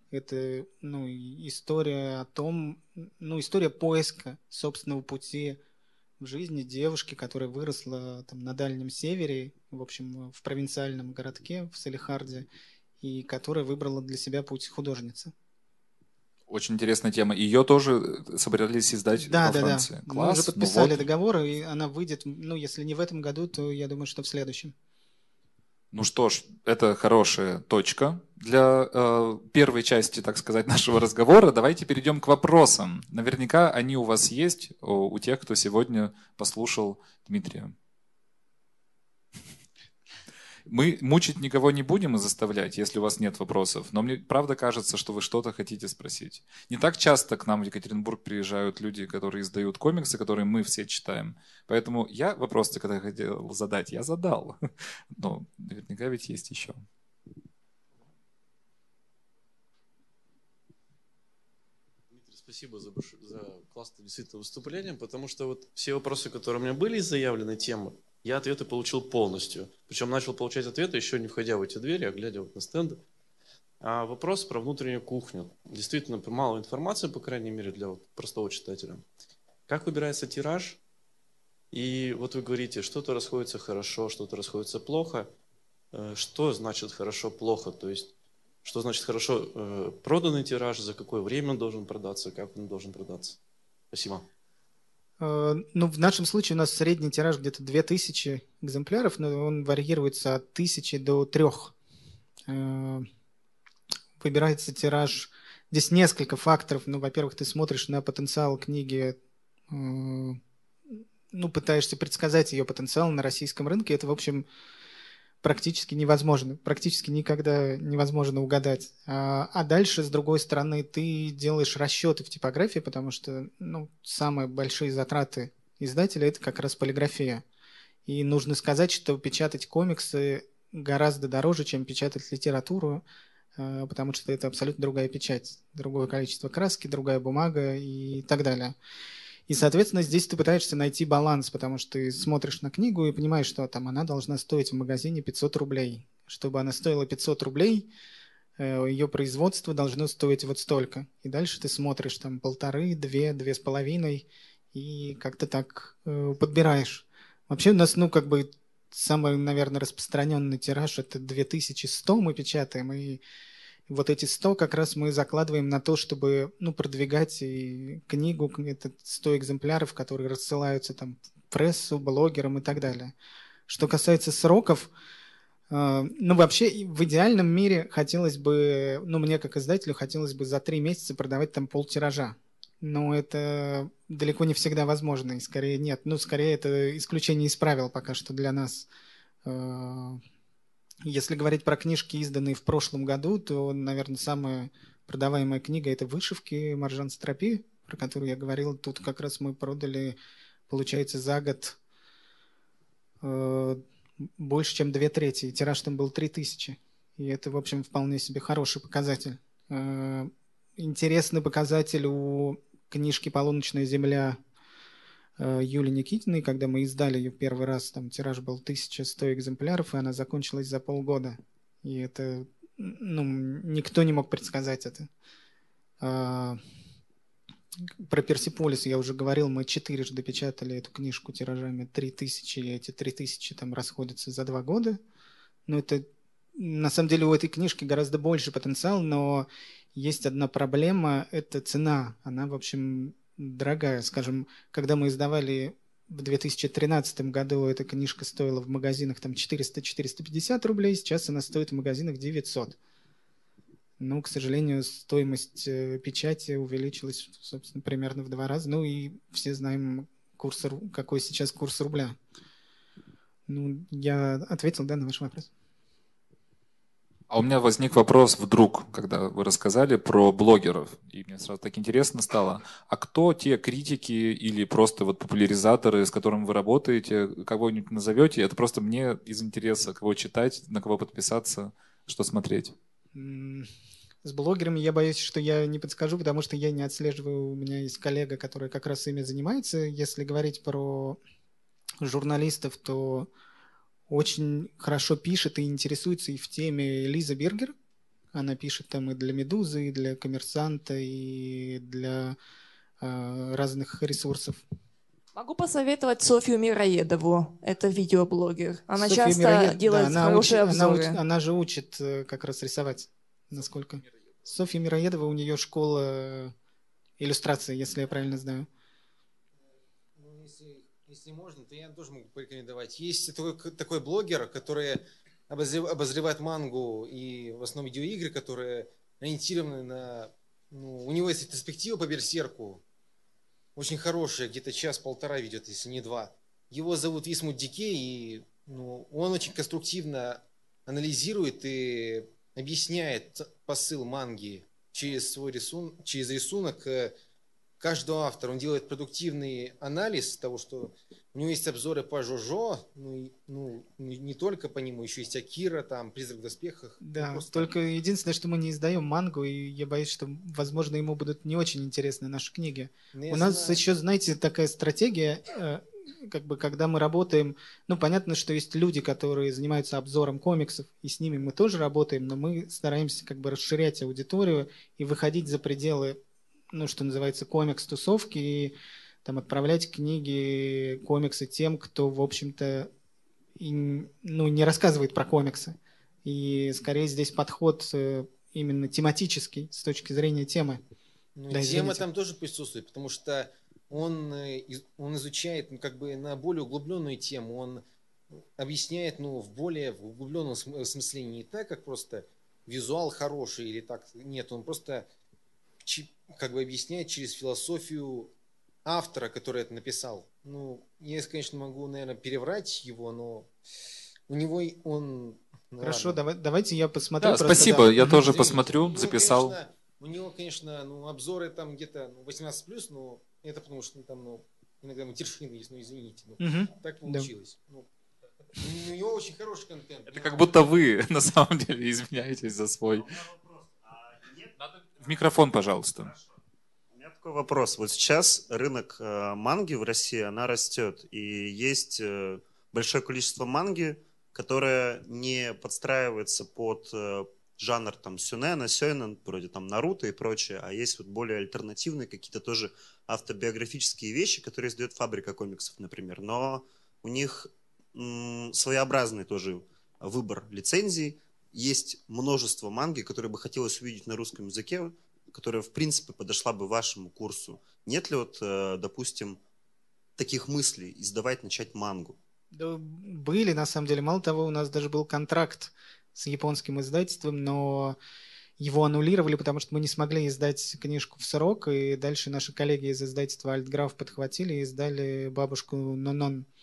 Это ну, история о том, ну, история поиска собственного пути в жизни девушки, которая выросла там, на Дальнем Севере, в общем, в провинциальном городке, в Салихарде, и которая выбрала для себя путь художницы. Очень интересная тема. Ее тоже собирались издать да, во да, Франции. Да. Класс. Мы уже подписали ну вот. договор, и она выйдет, ну, если не в этом году, то я думаю, что в следующем. Ну что ж, это хорошая точка для э, первой части, так сказать, нашего разговора. Давайте перейдем к вопросам. Наверняка они у вас есть, у, у тех, кто сегодня послушал Дмитрия. Мы мучить никого не будем и заставлять, если у вас нет вопросов, но мне правда кажется, что вы что-то хотите спросить. Не так часто к нам в Екатеринбург приезжают люди, которые издают комиксы, которые мы все читаем. Поэтому я вопрос, когда хотел задать, я задал. Но наверняка ведь есть еще. спасибо за, за классное действительно выступление, потому что вот все вопросы, которые у меня были заявлены, темы, я ответы получил полностью. Причем начал получать ответы, еще не входя в эти двери, а глядя вот на стенды. А вопрос про внутреннюю кухню. Действительно, мало информации, по крайней мере, для вот простого читателя. Как выбирается тираж? И вот вы говорите, что-то расходится хорошо, что-то расходится плохо. Э, что значит хорошо-плохо? То есть, что значит хорошо э, проданный тираж, за какое время он должен продаться, как он должен продаться? Спасибо. Э, ну, в нашем случае у нас средний тираж где-то 2000 экземпляров, но он варьируется от 1000 до 3. Э, выбирается тираж. Здесь несколько факторов. Ну, во-первых, ты смотришь на потенциал книги, э, ну, пытаешься предсказать ее потенциал на российском рынке. Это, в общем, практически невозможно. Практически никогда невозможно угадать. А, а дальше, с другой стороны, ты делаешь расчеты в типографии, потому что ну, самые большие затраты издателя – это как раз полиграфия. И нужно сказать, что печатать комиксы гораздо дороже, чем печатать литературу, а, потому что это абсолютно другая печать, другое количество краски, другая бумага и так далее. И, соответственно, здесь ты пытаешься найти баланс, потому что ты смотришь на книгу и понимаешь, что там она должна стоить в магазине 500 рублей. Чтобы она стоила 500 рублей, э, ее производство должно стоить вот столько. И дальше ты смотришь там полторы, две, две с половиной, и как-то так э, подбираешь. Вообще у нас, ну, как бы самый, наверное, распространенный тираж это 2100 мы печатаем, и вот эти 100 как раз мы закладываем на то, чтобы ну, продвигать и книгу, это 100 экземпляров, которые рассылаются там прессу, блогерам и так далее. Что касается сроков, А, ну, вообще, в идеальном мире хотелось бы, ну, мне как издателю хотелось бы за три месяца продавать там пол тиража. Но это далеко не всегда возможно, и скорее нет. Ну, скорее это исключение из правил пока что для нас. Если говорить про книжки, изданные в прошлом году, то, наверное, самая продаваемая книга – это «Вышивки» Маржан Стропи, про которую я говорил. Тут как раз мы продали, получается, за год э, больше, чем две трети. Тираж там был 3000. И это, в общем, вполне себе хороший показатель. Э, интересный показатель у книжки «Полуночная земля» Юли Никитиной, когда мы издали ее первый раз, там тираж был 1100 экземпляров, и она закончилась за полгода. И это, ну, никто не мог предсказать это. А, про Персиполис я уже говорил, мы четырежды печатали эту книжку тиражами 3000, и эти 3000 там расходятся за два года. Но это, на самом деле, у этой книжки гораздо больше потенциал, но есть одна проблема, это цена. Она, в общем, дорогая. Скажем, когда мы издавали в 2013 году эта книжка стоила в магазинах там 400-450 рублей, сейчас она стоит в магазинах 900. Ну, к сожалению, стоимость э, печати увеличилась, собственно, примерно в два раза. Ну и все знаем, курс, какой сейчас курс рубля. Ну, я ответил, да, на ваш вопрос. А у меня возник вопрос вдруг, когда вы рассказали про блогеров. И мне сразу так интересно стало. А кто те критики или просто вот популяризаторы, с которыми вы работаете, кого-нибудь назовете? Это просто мне из интереса, кого читать, на кого подписаться, что смотреть. С блогерами я боюсь, что я не подскажу, потому что я не отслеживаю. У меня есть коллега, который как раз ими занимается. Если говорить про журналистов, то очень хорошо пишет и интересуется и в теме Лиза Бергер. Она пишет там и для «Медузы», и для «Коммерсанта», и для э, разных ресурсов. Могу посоветовать Софью Мироедову. Это видеоблогер. Она Софья часто Мироед... делает да, она хорошие учит, обзоры. Она, она же учит э, как раз рисовать насколько. Софья Мироедова, у нее школа иллюстрации, если я правильно знаю. Если, можно, то я тоже могу порекомендовать. Есть такой, такой блогер, который обозревает мангу и в основном видеоигры, которые ориентированы на... Ну, у него есть перспектива по берсерку, очень хорошая, где-то час-полтора ведет, если не два. Его зовут Висмут Дикей, и ну, он очень конструктивно анализирует и объясняет посыл манги через свой рисун, через рисунок э, каждого автора. Он делает продуктивный анализ того, что у него есть обзоры по Жожо, ну, ну не только по нему, еще есть Акира, там, Призрак в доспехах. Ну, да, просто... только единственное, что мы не издаем мангу, и я боюсь, что, возможно, ему будут не очень интересны наши книги. Ну, у нас знаю. еще, знаете, такая стратегия, э, как бы, когда мы работаем, ну, понятно, что есть люди, которые занимаются обзором комиксов, и с ними мы тоже работаем, но мы стараемся как бы расширять аудиторию и выходить за пределы, ну, что называется, комикс-тусовки, и там отправлять книги, комиксы тем, кто, в общем-то, и, ну, не рассказывает про комиксы. И скорее здесь подход э, именно тематический с точки зрения темы. Ну, да, тема там тоже присутствует, потому что он, э, он изучает ну, как бы на более углубленную тему, он объясняет ну, в более в углубленном смысле не так, как просто визуал хороший или так. Нет, он просто как бы объясняет через философию автора, который это написал. Ну, я, конечно, могу, наверное, переврать его, но у него он... Ну, Хорошо, давай, давайте я посмотрю. Да, просто, спасибо, да. я тоже посмотрю, записал. Конечно, у него, конечно, ну, обзоры там где-то ну, 18+, но это потому что ну, там, ну, иногда матершины есть, ну извините. Ну, угу. Так получилось. Да. Ну, у него очень хороший контент. Это как будто вы на самом деле извиняетесь за свой. В микрофон, пожалуйста. У меня такой вопрос. Вот сейчас рынок э, манги в России, она растет. И есть э, большое количество манги, которая не подстраивается под э, жанр там сюнена, сёйнен, вроде там Наруто и прочее, а есть вот более альтернативные какие-то тоже автобиографические вещи, которые издает фабрика комиксов, например, но у них м, своеобразный тоже выбор лицензий, есть множество манги, которые бы хотелось увидеть на русском языке, которая, в принципе, подошла бы вашему курсу. Нет ли вот, э, допустим, таких мыслей, издавать, начать мангу? Да, были, на самом деле. Мало того, у нас даже был контракт с японским издательством, но его аннулировали, потому что мы не смогли издать книжку в срок, и дальше наши коллеги из издательства Альтграф подхватили и издали «Бабушку Нонон». Э,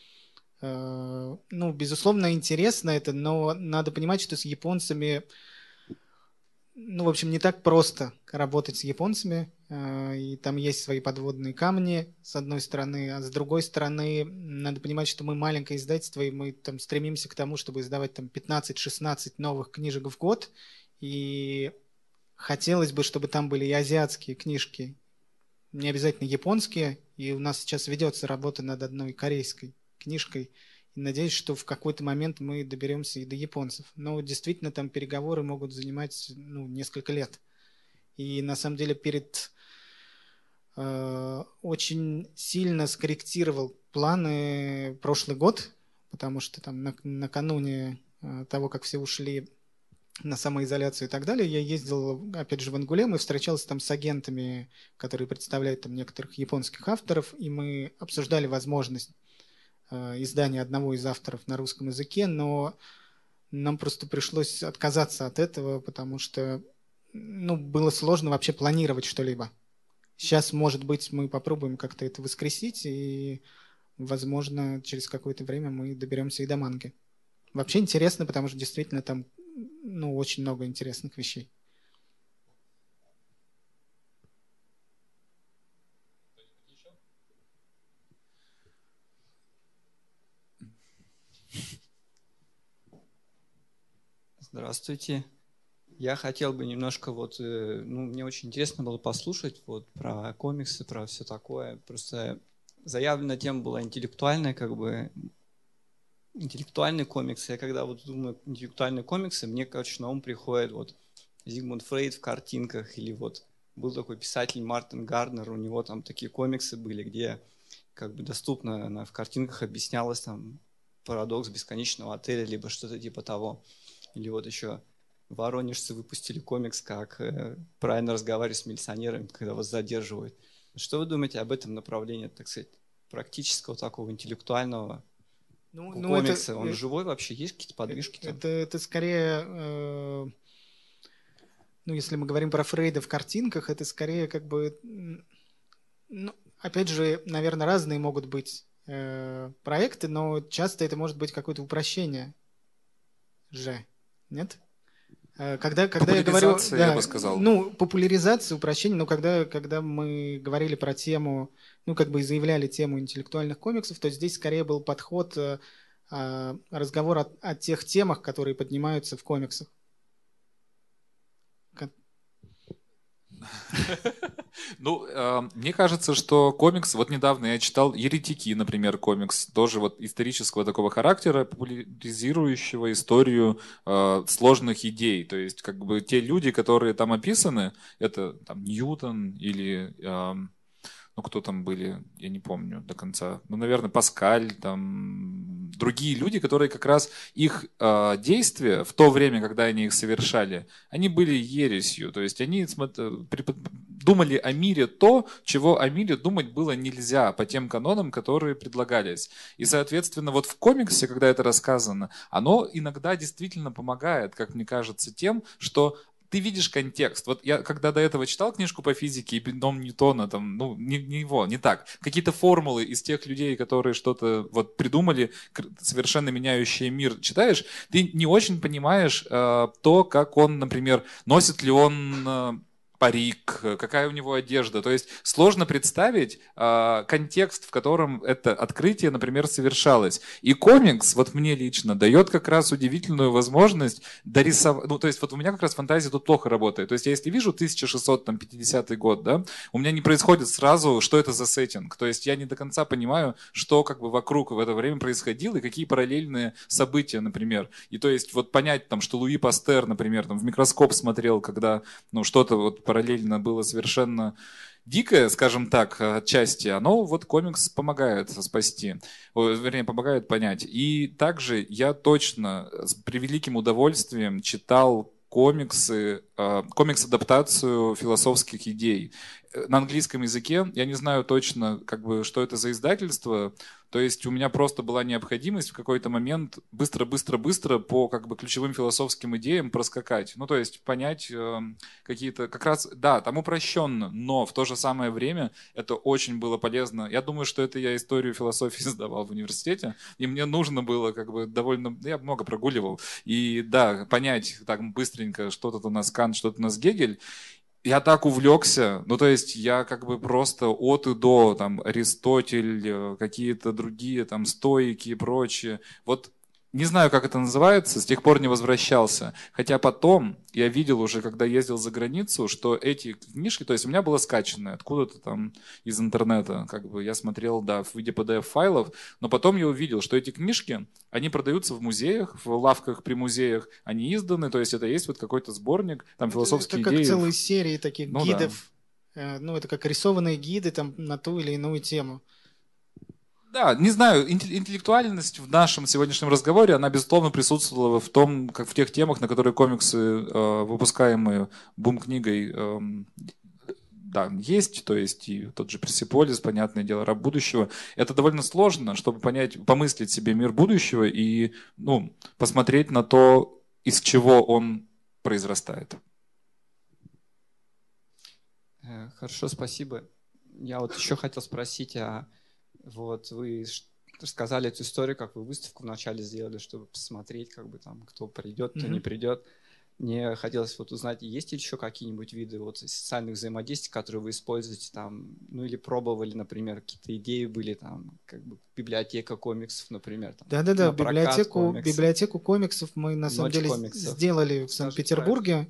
ну, безусловно, интересно это, но надо понимать, что с японцами, ну, в общем, не так просто работать с японцами, э, и там есть свои подводные камни, с одной стороны, а с другой стороны, надо понимать, что мы маленькое издательство, и мы там стремимся к тому, чтобы издавать там 15-16 новых книжек в год, и хотелось бы, чтобы там были и азиатские книжки, не обязательно японские, и у нас сейчас ведется работа над одной корейской книжкой. И надеюсь, что в какой-то момент мы доберемся и до японцев. Но действительно там переговоры могут занимать ну, несколько лет. И на самом деле перед э, очень сильно скорректировал планы прошлый год, потому что там на, накануне э, того, как все ушли на самоизоляцию и так далее, я ездил, опять же, в Ангулем и встречался там с агентами, которые представляют там некоторых японских авторов, и мы обсуждали возможность э, издания одного из авторов на русском языке, но нам просто пришлось отказаться от этого, потому что ну, было сложно вообще планировать что-либо. Сейчас, может быть, мы попробуем как-то это воскресить, и, возможно, через какое-то время мы доберемся и до манги. Вообще интересно, потому что действительно там ну, очень много интересных вещей. Здравствуйте. Я хотел бы немножко вот, э, ну, мне очень интересно было послушать вот про комиксы, про все такое. Просто заявлена тема была интеллектуальная, как бы интеллектуальные комиксы. Я когда вот думаю интеллектуальные комиксы, мне, короче, на ум приходит вот Зигмунд Фрейд в картинках или вот был такой писатель Мартин Гарднер, у него там такие комиксы были, где как бы доступно она в картинках объяснялось там парадокс бесконечного отеля, либо что-то типа того. Или вот еще воронежцы выпустили комикс, как э, правильно разговаривать с милиционерами, когда вас задерживают. Что вы думаете об этом направлении, так сказать, практического такого интеллектуального ну, ну, комикса? Это, Он это, живой вообще? Есть какие-то подвижки? Это, это, это скорее, э, ну, если мы говорим про Фрейда в картинках, это скорее как бы, ну, опять же, наверное, разные могут быть э, проекты, но часто это может быть какое-то упрощение же, нет? Э, когда, когда я говорю, да, я бы сказал. Ну, популяризация, упрощение, но когда, когда мы говорили про тему, ну, как бы заявляли тему интеллектуальных комиксов, то здесь скорее был подход, э, а, разговор о, о тех темах, которые поднимаются в комиксах. Ну, э, мне кажется, что комикс, вот недавно я читал «Еретики», например, комикс, тоже вот исторического такого характера, популяризирующего историю э, сложных идей. То есть, как бы те люди, которые там описаны, это там Ньютон или... Э, ну, кто там были, я не помню до конца. Ну, наверное, Паскаль, там, другие люди, которые как раз их э, действия в то время, когда они их совершали, они были ересью. То есть они думали о мире то, чего о мире думать было нельзя по тем канонам, которые предлагались. И, соответственно, вот в комиксе, когда это рассказано, оно иногда действительно помогает, как мне кажется, тем, что ты видишь контекст. Вот я когда до этого читал книжку по физике и бином Ньютона, там, ну, не, не его, не так. Какие-то формулы из тех людей, которые что-то вот придумали, совершенно меняющие мир, читаешь, ты не очень понимаешь э, то, как он, например, носит ли он э, парик, какая у него одежда. То есть сложно представить э, контекст, в котором это открытие, например, совершалось. И комикс, вот мне лично, дает как раз удивительную возможность дорисовать. Ну, то есть вот у меня как раз фантазия тут плохо работает. То есть я если вижу 1650 год, да, у меня не происходит сразу, что это за сеттинг. То есть я не до конца понимаю, что как бы вокруг в это время происходило и какие параллельные события, например. И то есть вот понять там, что Луи Пастер, например, там в микроскоп смотрел, когда ну что-то вот параллельно было совершенно дикое, скажем так, отчасти, оно вот комикс помогает спасти, вернее, помогает понять. И также я точно с превеликим удовольствием читал комиксы, э, комикс-адаптацию философских идей. На английском языке, я не знаю точно, как бы, что это за издательство, То есть у меня просто была необходимость в какой-то момент быстро-быстро-быстро по как бы ключевым философским идеям проскакать. Ну, то есть понять э, какие-то... Как раз, да, там упрощенно, но в то же самое время это очень было полезно. Я думаю, что это я историю философии сдавал в университете, и мне нужно было как бы довольно... Я много прогуливал. И да, понять так быстренько, что тут у нас Кант, что тут у нас Гегель я так увлекся, ну то есть я как бы просто от и до, там, Аристотель, э, какие-то другие, там, стоики и прочее. Вот не знаю, как это называется, с тех пор не возвращался. Хотя потом я видел уже, когда ездил за границу, что эти книжки, то есть у меня было скачанное откуда-то там из интернета, как бы я смотрел, да, в виде PDF-файлов, но потом я увидел, что эти книжки, они продаются в музеях, в лавках при музеях, они изданы, то есть это есть вот какой-то сборник, там философские это идеи. Это как целые серии таких ну, гидов, да. Э, ну это как рисованные гиды там на ту или иную тему. Да, не знаю, интеллектуальность в нашем сегодняшнем разговоре, она, безусловно, присутствовала в том, как в тех темах, на которые комиксы, э, выпускаемые бум-книгой, э, да, есть, то есть и тот же Персиполис, понятное дело, раб будущего. Это довольно сложно, чтобы понять, помыслить себе мир будущего и ну, посмотреть на то, из чего он произрастает. Э, хорошо, спасибо. Я вот еще хотел спросить, а вот вы рассказали эту историю, как вы выставку вначале сделали, чтобы посмотреть, как бы там, кто придет, кто mm-hmm. не придет. Мне хотелось вот узнать, есть ли еще какие-нибудь виды вот социальных взаимодействий, которые вы используете там, ну или пробовали, например, какие-то идеи были там, как бы библиотека комиксов, например. Да-да-да, библиотеку, комикс. библиотеку комиксов мы на самом Ночь деле комиксов. сделали в Санкт-Петербурге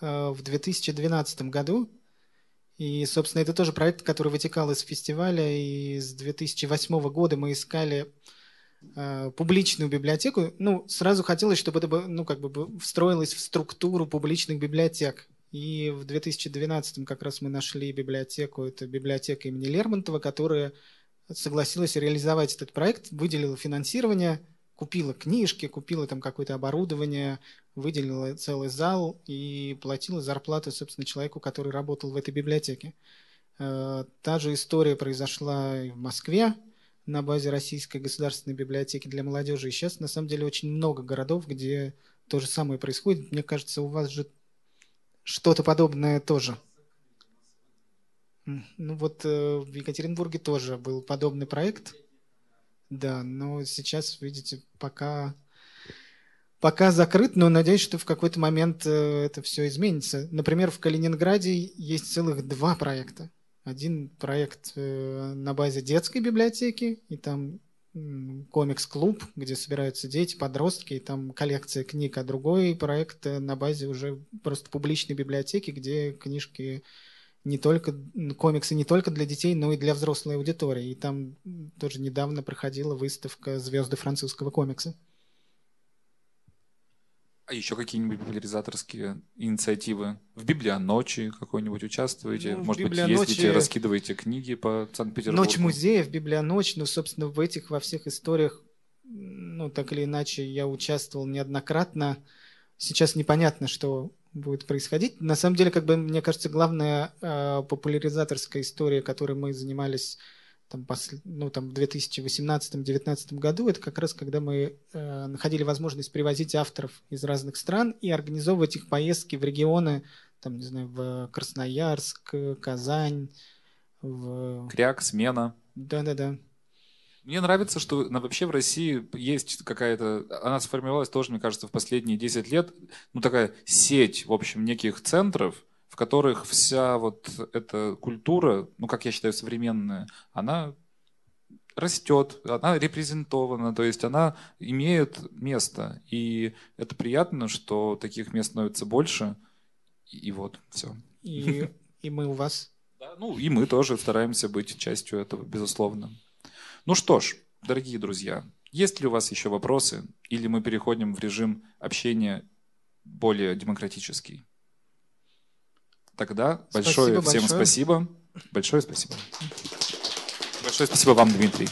э, в 2012 году. И, собственно, это тоже проект, который вытекал из фестиваля. И с 2008 года мы искали э, публичную библиотеку. Ну, сразу хотелось, чтобы это ну, как бы встроилось в структуру публичных библиотек. И в 2012 как раз мы нашли библиотеку, это библиотека имени Лермонтова, которая согласилась реализовать этот проект, выделила финансирование – купила книжки, купила там какое-то оборудование, выделила целый зал и платила зарплату, собственно, человеку, который работал в этой библиотеке. Э, та же история произошла и в Москве на базе Российской государственной библиотеки для молодежи. И сейчас, на самом деле, очень много городов, где то же самое происходит. Мне кажется, у вас же что-то подобное тоже. Ну вот э, в Екатеринбурге тоже был подобный проект – да, но сейчас, видите, пока, пока закрыт, но надеюсь, что в какой-то момент э, это все изменится. Например, в Калининграде есть целых два проекта. Один проект э, на базе детской библиотеки, и там комикс-клуб, где собираются дети, подростки, и там коллекция книг, а другой проект э, на базе уже просто публичной библиотеки, где книжки не только комиксы не только для детей, но и для взрослой аудитории. И там тоже недавно проходила выставка «Звезды французского комикса». А еще какие-нибудь популяризаторские инициативы? В Библионочи какой-нибудь участвуете? Ну, Может быть, ездите, раскидываете книги по Санкт-Петербургу? Ночь музеев, Библионочь, ну, собственно, в этих, во всех историях, ну, так или иначе, я участвовал неоднократно. Сейчас непонятно, что будет происходить. На самом деле, как бы, мне кажется, главная э, популяризаторская история, которой мы занимались там, ну, там, в 2018-2019 году, это как раз когда мы э, находили возможность привозить авторов из разных стран и организовывать их поездки в регионы, там, не знаю, в Красноярск, Казань, в... Кряк, Смена. Да-да-да. Мне нравится, что вообще в России есть какая-то, она сформировалась тоже, мне кажется, в последние 10 лет, ну такая сеть, в общем, неких центров, в которых вся вот эта культура, ну как я считаю, современная, она растет, она репрезентована, то есть она имеет место. И это приятно, что таких мест становится больше. И вот, все. И, и мы у вас. Да, ну и мы тоже стараемся быть частью этого, безусловно. Ну что ж, дорогие друзья, есть ли у вас еще вопросы, или мы переходим в режим общения более демократический? Тогда большое спасибо всем большое. спасибо. Большое спасибо. Большое спасибо вам, Дмитрий.